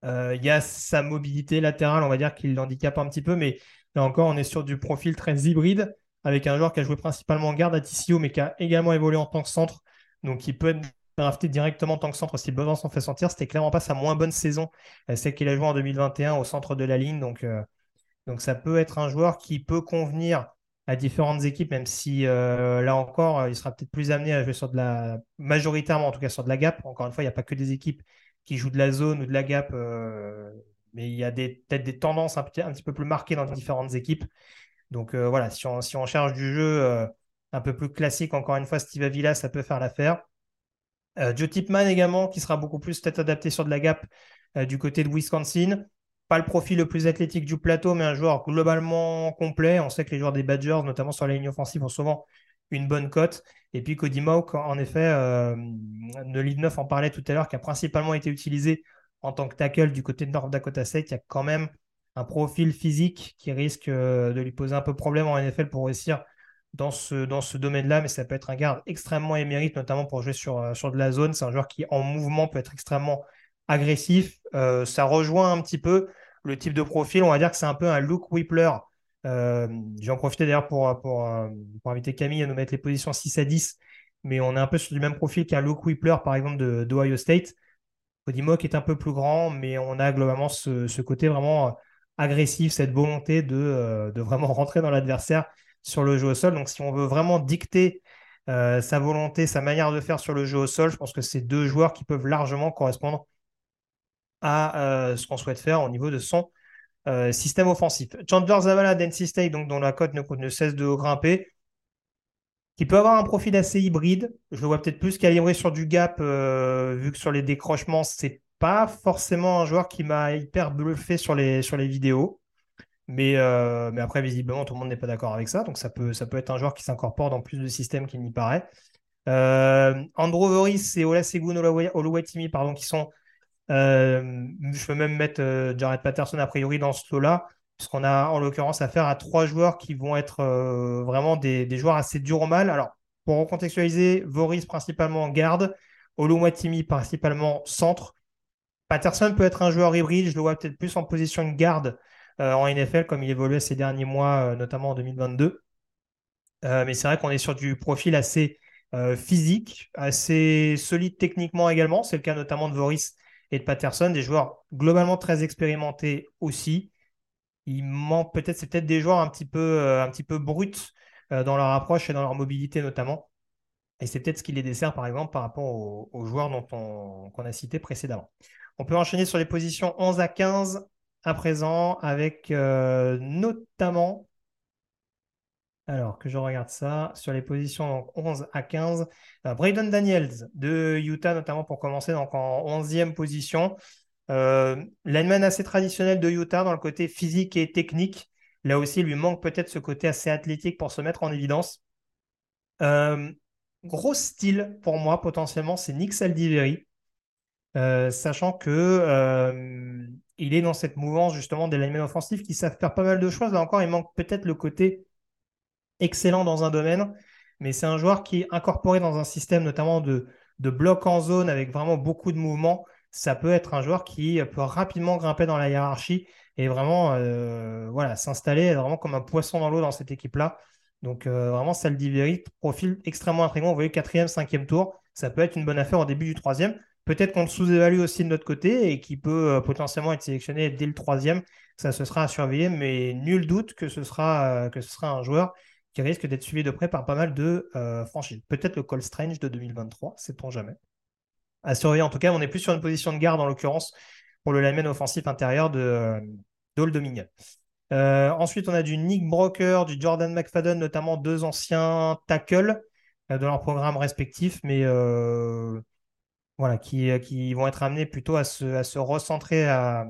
Il y a sa mobilité latérale, on va dire, qui l'handicape un petit peu, mais là encore, on est sur du profil très hybride avec un joueur qui a joué principalement en garde à TCO, mais qui a également évolué en tant que centre. Donc, qui peut être drafté directement en tant que centre si besoin s'en fait sentir. C'était clairement pas sa moins bonne saison, euh, celle qu'il a joué en 2021 au centre de la ligne. Donc, euh, donc ça peut être un joueur qui peut convenir à différentes équipes, même si euh, là encore, il sera peut-être plus amené à jouer sur de la majoritairement, en tout cas sur de la gap. Encore une fois, il n'y a pas que des équipes qui jouent de la zone ou de la gap, mais il y a peut-être des tendances un petit, peu plus marquées dans différentes équipes. Donc voilà, si on, si on cherche du jeu un peu plus classique, encore une fois, Steve Avila, ça peut faire l'affaire. Euh, Joe Tipman également, qui sera beaucoup plus peut-être adapté sur de la gap euh, du côté de Wisconsin. Pas le profil le plus athlétique du plateau, mais un joueur globalement complet. On sait que les joueurs des Badgers, notamment sur la ligne offensive, ont souvent une bonne cote. Et puis Cody Mauk, en effet, euh, Lead 9 en parlait tout à l'heure, qui a principalement été utilisé en tant que tackle du côté de North Dakota State. Il y a quand même un profil physique qui risque de lui poser un peu problème en NFL pour réussir dans ce, domaine-là, mais ça peut être un garde extrêmement émérite, notamment pour jouer sur, euh, de la zone. C'est un joueur qui, en mouvement, peut être extrêmement agressif. Euh, ça rejoint un petit peu le type de profil. On va dire que c'est un peu un look Whippler. Euh, J'en profiter d'ailleurs pour, pour, pour, inviter Camille à nous mettre les positions 6 à 10, mais on est un peu sur du même profil qu'un look Whippler, par exemple, d'Ohio State. Kodimok est un peu plus grand, mais on a globalement ce, côté vraiment agressif, cette volonté de, de vraiment rentrer dans l'adversaire sur le jeu au sol. Donc, si on veut vraiment dicter euh, sa volonté, sa manière de faire sur le jeu au sol, je pense que c'est deux joueurs qui peuvent largement correspondre à euh, ce qu'on souhaite faire au niveau de son euh, système offensif. Chandler Zavala d'NC State, dont la cote ne, cesse de grimper, qui peut avoir un profil assez hybride. Je le vois peut-être plus calibré sur du gap, vu que sur les décrochements, c'est pas forcément un joueur qui m'a hyper bluffé sur les, sur les vidéos. Mais, euh, mais après, visiblement, tout le monde n'est pas d'accord avec ça. Donc, ça peut, ça peut être un joueur qui s'incorpore dans plus de systèmes qu'il n'y paraît. Euh, Andrew et Olasegun Oluwatimi, pardon, qui sont. Euh, je peux même mettre euh, Jared Patterson a priori dans ce lot-là, puisqu'on a en l'occurrence affaire à trois joueurs qui vont être vraiment des, joueurs assez durs au mal. Alors, pour recontextualiser, Voris principalement en garde, Oluwatimi principalement centre. Patterson peut être un joueur hybride, je le vois peut-être plus en position de garde en NFL comme il évoluait ces derniers mois, notamment en 2022. mais c'est vrai qu'on est sur du profil assez physique, assez solide techniquement également. C'est le cas notamment de Voris et de Patterson, des joueurs globalement très expérimentés aussi. Il manque peut-être, c'est peut-être des joueurs un petit peu, euh, un petit peu bruts euh, dans leur approche et dans leur mobilité notamment. Et c'est peut-être ce qui les dessert, par exemple, par rapport aux, joueurs dont on, qu'on a cités précédemment. On peut enchaîner sur les positions 11 à 15 à présent, avec euh, notamment alors que je regarde ça, sur les positions 11 à 15, euh, Braden Daniels de Utah, notamment pour commencer, donc en 11e position. Euh, assez traditionnel de Utah dans le côté physique et technique. Là aussi, il lui manque peut-être ce côté assez athlétique pour se mettre en évidence. Euh, gros style pour moi, potentiellement, c'est Nick Saldiveri. Euh, sachant que il est dans cette mouvance justement des linemen offensifs qui savent faire pas mal de choses. Là encore, il manque peut-être le côté excellent dans un domaine, mais c'est un joueur qui est incorporé dans un système notamment de, de bloc en zone avec vraiment beaucoup de mouvements. Ça peut être un joueur qui peut rapidement grimper dans la hiérarchie et vraiment euh, voilà, s'installer vraiment comme un poisson dans l'eau dans cette équipe-là. Donc euh, vraiment, Saldiveri, profil extrêmement intrigant. Vous voyez, quatrième, cinquième tour, ça peut être une bonne affaire au début du troisième. Peut-être qu'on le sous-évalue aussi de notre côté et qui peut euh, potentiellement être sélectionné dès le troisième. Ça, ce sera à surveiller, mais nul doute que ce sera, que ce sera un joueur qui risque d'être suivi de près par pas mal de euh, franchises. Peut-être le Call Strange de 2023, sait-on jamais. À en tout cas, on est plus sur une position de garde en l'occurrence pour le lineman offensif intérieur de euh, Dole Dominion. Euh, ensuite, on a du Nick Broker, du Jordan McFadden, notamment deux anciens tackles de leur programme respectif, mais voilà, qui, qui, vont être amenés plutôt à se, recentrer à,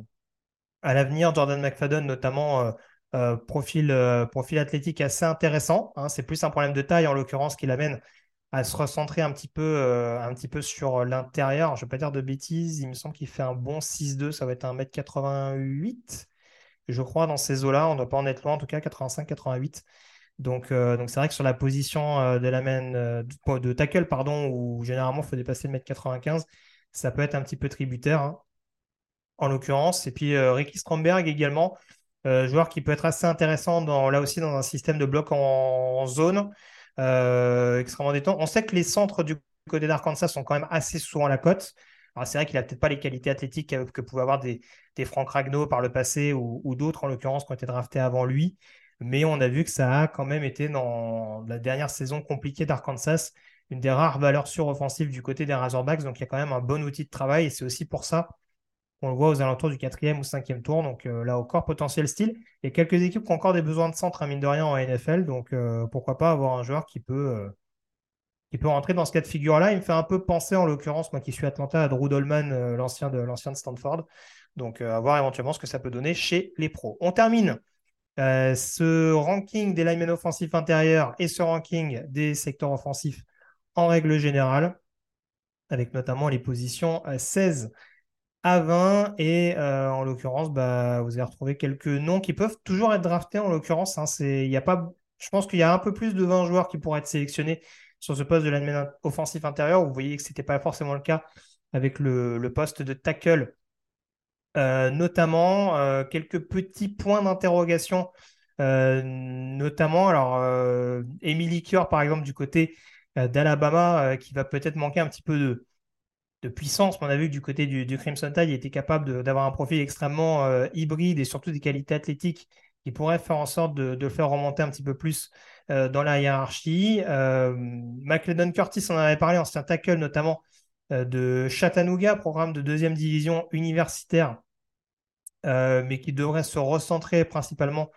l'avenir. Jordan McFadden, notamment euh, profil, euh, profil athlétique assez intéressant. Hein. C'est plus un problème de taille en l'occurrence qui l'amène à se recentrer un petit peu, euh, un petit peu sur l'intérieur. Je ne vais pas dire de bêtises, il me semble qu'il fait un bon 6-2, ça va être un 1m88, je crois, dans ces eaux-là. On ne doit pas en être loin, en tout cas, 85-88. Donc, donc c'est vrai que sur la position de la main, de, tackle, pardon, où généralement il faut dépasser le 1m95, ça peut être un petit peu tributaire, hein, en l'occurrence. Et puis Ricky Stromberg également, euh, joueur qui peut être assez intéressant dans, là aussi dans un système de bloc en, zone, euh, extrêmement détente. On sait que les centres du côté d'Arkansas sont quand même assez souvent à la cote. Alors c'est vrai qu'il n'a peut-être pas les qualités athlétiques que, pouvaient avoir des, des Franck Ragno par le passé ou, d'autres en l'occurrence qui ont été draftés avant lui. Mais on a vu que ça a quand même été dans la dernière saison compliquée d'Arkansas une des rares valeurs suroffensives du côté des Razorbacks. Donc il y a quand même un bon outil de travail et c'est aussi pour ça on le voit aux alentours du quatrième ou cinquième tour. Donc euh, là encore, potentiel style. Il y a quelques équipes qui ont encore des besoins de centre, à mine de rien, en NFL. Donc euh, pourquoi pas avoir un joueur qui peut, euh, qui peut rentrer dans ce cas de figure-là. Il me fait un peu penser, en l'occurrence, moi qui suis Atlanta, à Drew Dolman, l'ancien de, de Stanford. Donc à voir éventuellement ce que ça peut donner chez les pros. On termine ce ranking des linemen offensifs intérieurs et ce ranking des secteurs offensifs en règle générale, avec notamment les positions 16 à 20 et euh, en l'occurrence, bah, vous allez retrouver quelques noms qui peuvent toujours être draftés en l'occurrence. Hein, a pas, je pense qu'il y a un peu plus de 20 joueurs qui pourraient être sélectionnés sur ce poste de l'admin offensif intérieur. Vous voyez que ce n'était pas forcément le cas avec le, poste de tackle. Euh, notamment euh, quelques petits points d'interrogation, notamment alors Emily Kior par exemple du côté d'Alabama qui va peut-être manquer un petit peu de, de puissance. On a vu que du côté du, Crimson Tide, il était capable d'avoir un profil extrêmement euh, hybride et surtout des qualités athlétiques qui pourraient faire en sorte de, le faire remonter un petit peu plus euh, dans la hiérarchie. Euh, Curtis, on en avait parlé, ancien tackle notamment euh, de Chattanooga, programme de deuxième division universitaire, mais qui devrait se recentrer principalement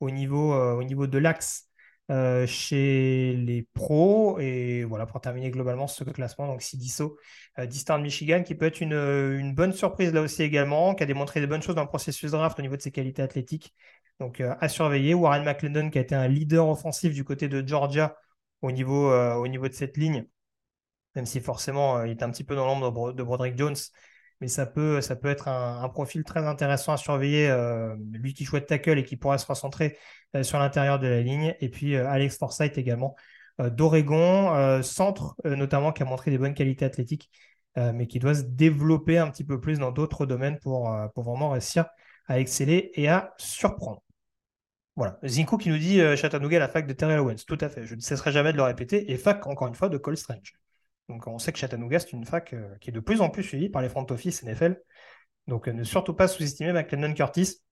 au niveau de l'axe euh, chez les pros. Et voilà, pour terminer globalement ce classement, donc Sidiso, euh, Distant Michigan, qui peut être une, une, bonne surprise là aussi également, qui a démontré des bonnes choses dans le processus draft au niveau de ses qualités athlétiques. Donc euh, à surveiller. Warren McClendon, qui a été un leader offensif du côté de Georgia au niveau, au niveau de cette ligne, même si forcément il est un petit peu dans l'ombre de Broderick Jones mais ça peut, ça peut être un, profil très intéressant à surveiller. Euh, lui qui joue de tackle et qui pourra se recentrer euh, sur l'intérieur de la ligne. Et puis euh, Alex Forsyth également d'Oregon, centre notamment qui a montré des bonnes qualités athlétiques mais qui doit se développer un petit peu plus dans d'autres domaines pour, pour vraiment réussir à exceller et à surprendre. Voilà. Zinko qui nous dit Chattanooga, la fac de Terrell Owens. Tout à fait. Je ne cesserai jamais de le répéter. Et fac, encore une fois, de Cole Strange. Donc on sait que Chattanooga, c'est une fac qui est de plus en plus suivie par les front office NFL. Donc ne surtout pas sous-estimer McLennan Curtis,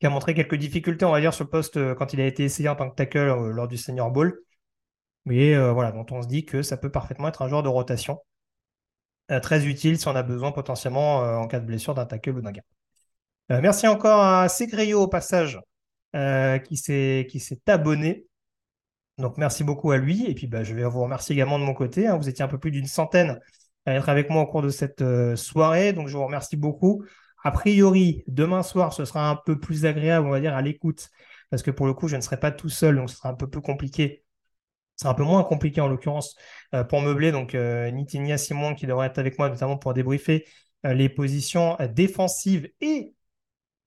qui a montré quelques difficultés, on va dire, sur le poste quand il a été essayé en tant que tackle lors du Senior Bowl. Mais voilà, dont on se dit que ça peut parfaitement être un joueur de rotation. très utile si on a besoin potentiellement en cas de blessure d'un tackle ou d'un gars. Euh, merci encore à Segreyo au passage euh, qui s'est abonné. Donc merci beaucoup à lui. Et puis bah, je vais vous remercier également de mon côté. Hein. Vous étiez un peu plus d'une centaine à être avec moi au cours de cette euh, soirée. Donc je vous remercie beaucoup. A priori, demain soir, ce sera un peu plus agréable, on va dire, à l'écoute. Parce que pour le coup, je ne serai pas tout seul, donc ce sera un peu plus compliqué. Ce sera un peu moins compliqué en l'occurrence pour meubler. Donc Nitinia Simon qui devrait être avec moi, notamment pour débriefer les positions défensives et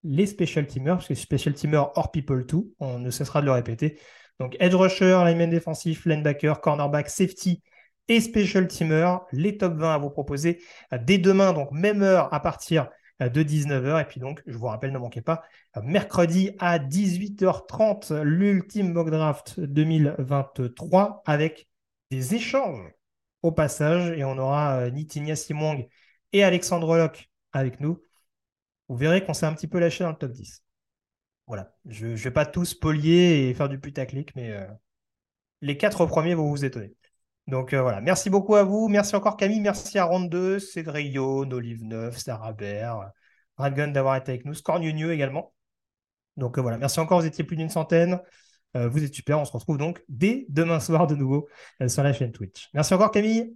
les special teamers, parce que special teamers hors people 2, on ne cessera de le répéter. Donc edge rusher, lineman défensif, linebacker, cornerback, safety et special teamer, les top 20 à vous proposer euh, dès demain, donc même heure à partir euh, de 19h. Et puis donc, je vous rappelle, ne manquez pas, euh, mercredi à 18h30, l'ultime mock draft 2023 avec des échanges au passage. Et on aura Nitinia Simong et Alexandre Locke avec nous vous verrez qu'on s'est un petit peu lâché dans le top 10. Voilà, je ne vais pas tout spolier et faire du putaclic, mais euh, les quatre premiers vont vous étonner. Donc euh, voilà, merci beaucoup à vous. Merci encore Camille, merci à Ronde 2, Cédric Olive 9, Sarah Baird, Radgun d'avoir été avec nous, Scornieux également. Donc euh, voilà, merci encore, vous étiez plus d'une centaine. vous êtes super, on se retrouve donc dès demain soir de nouveau sur la chaîne Twitch. Merci encore Camille.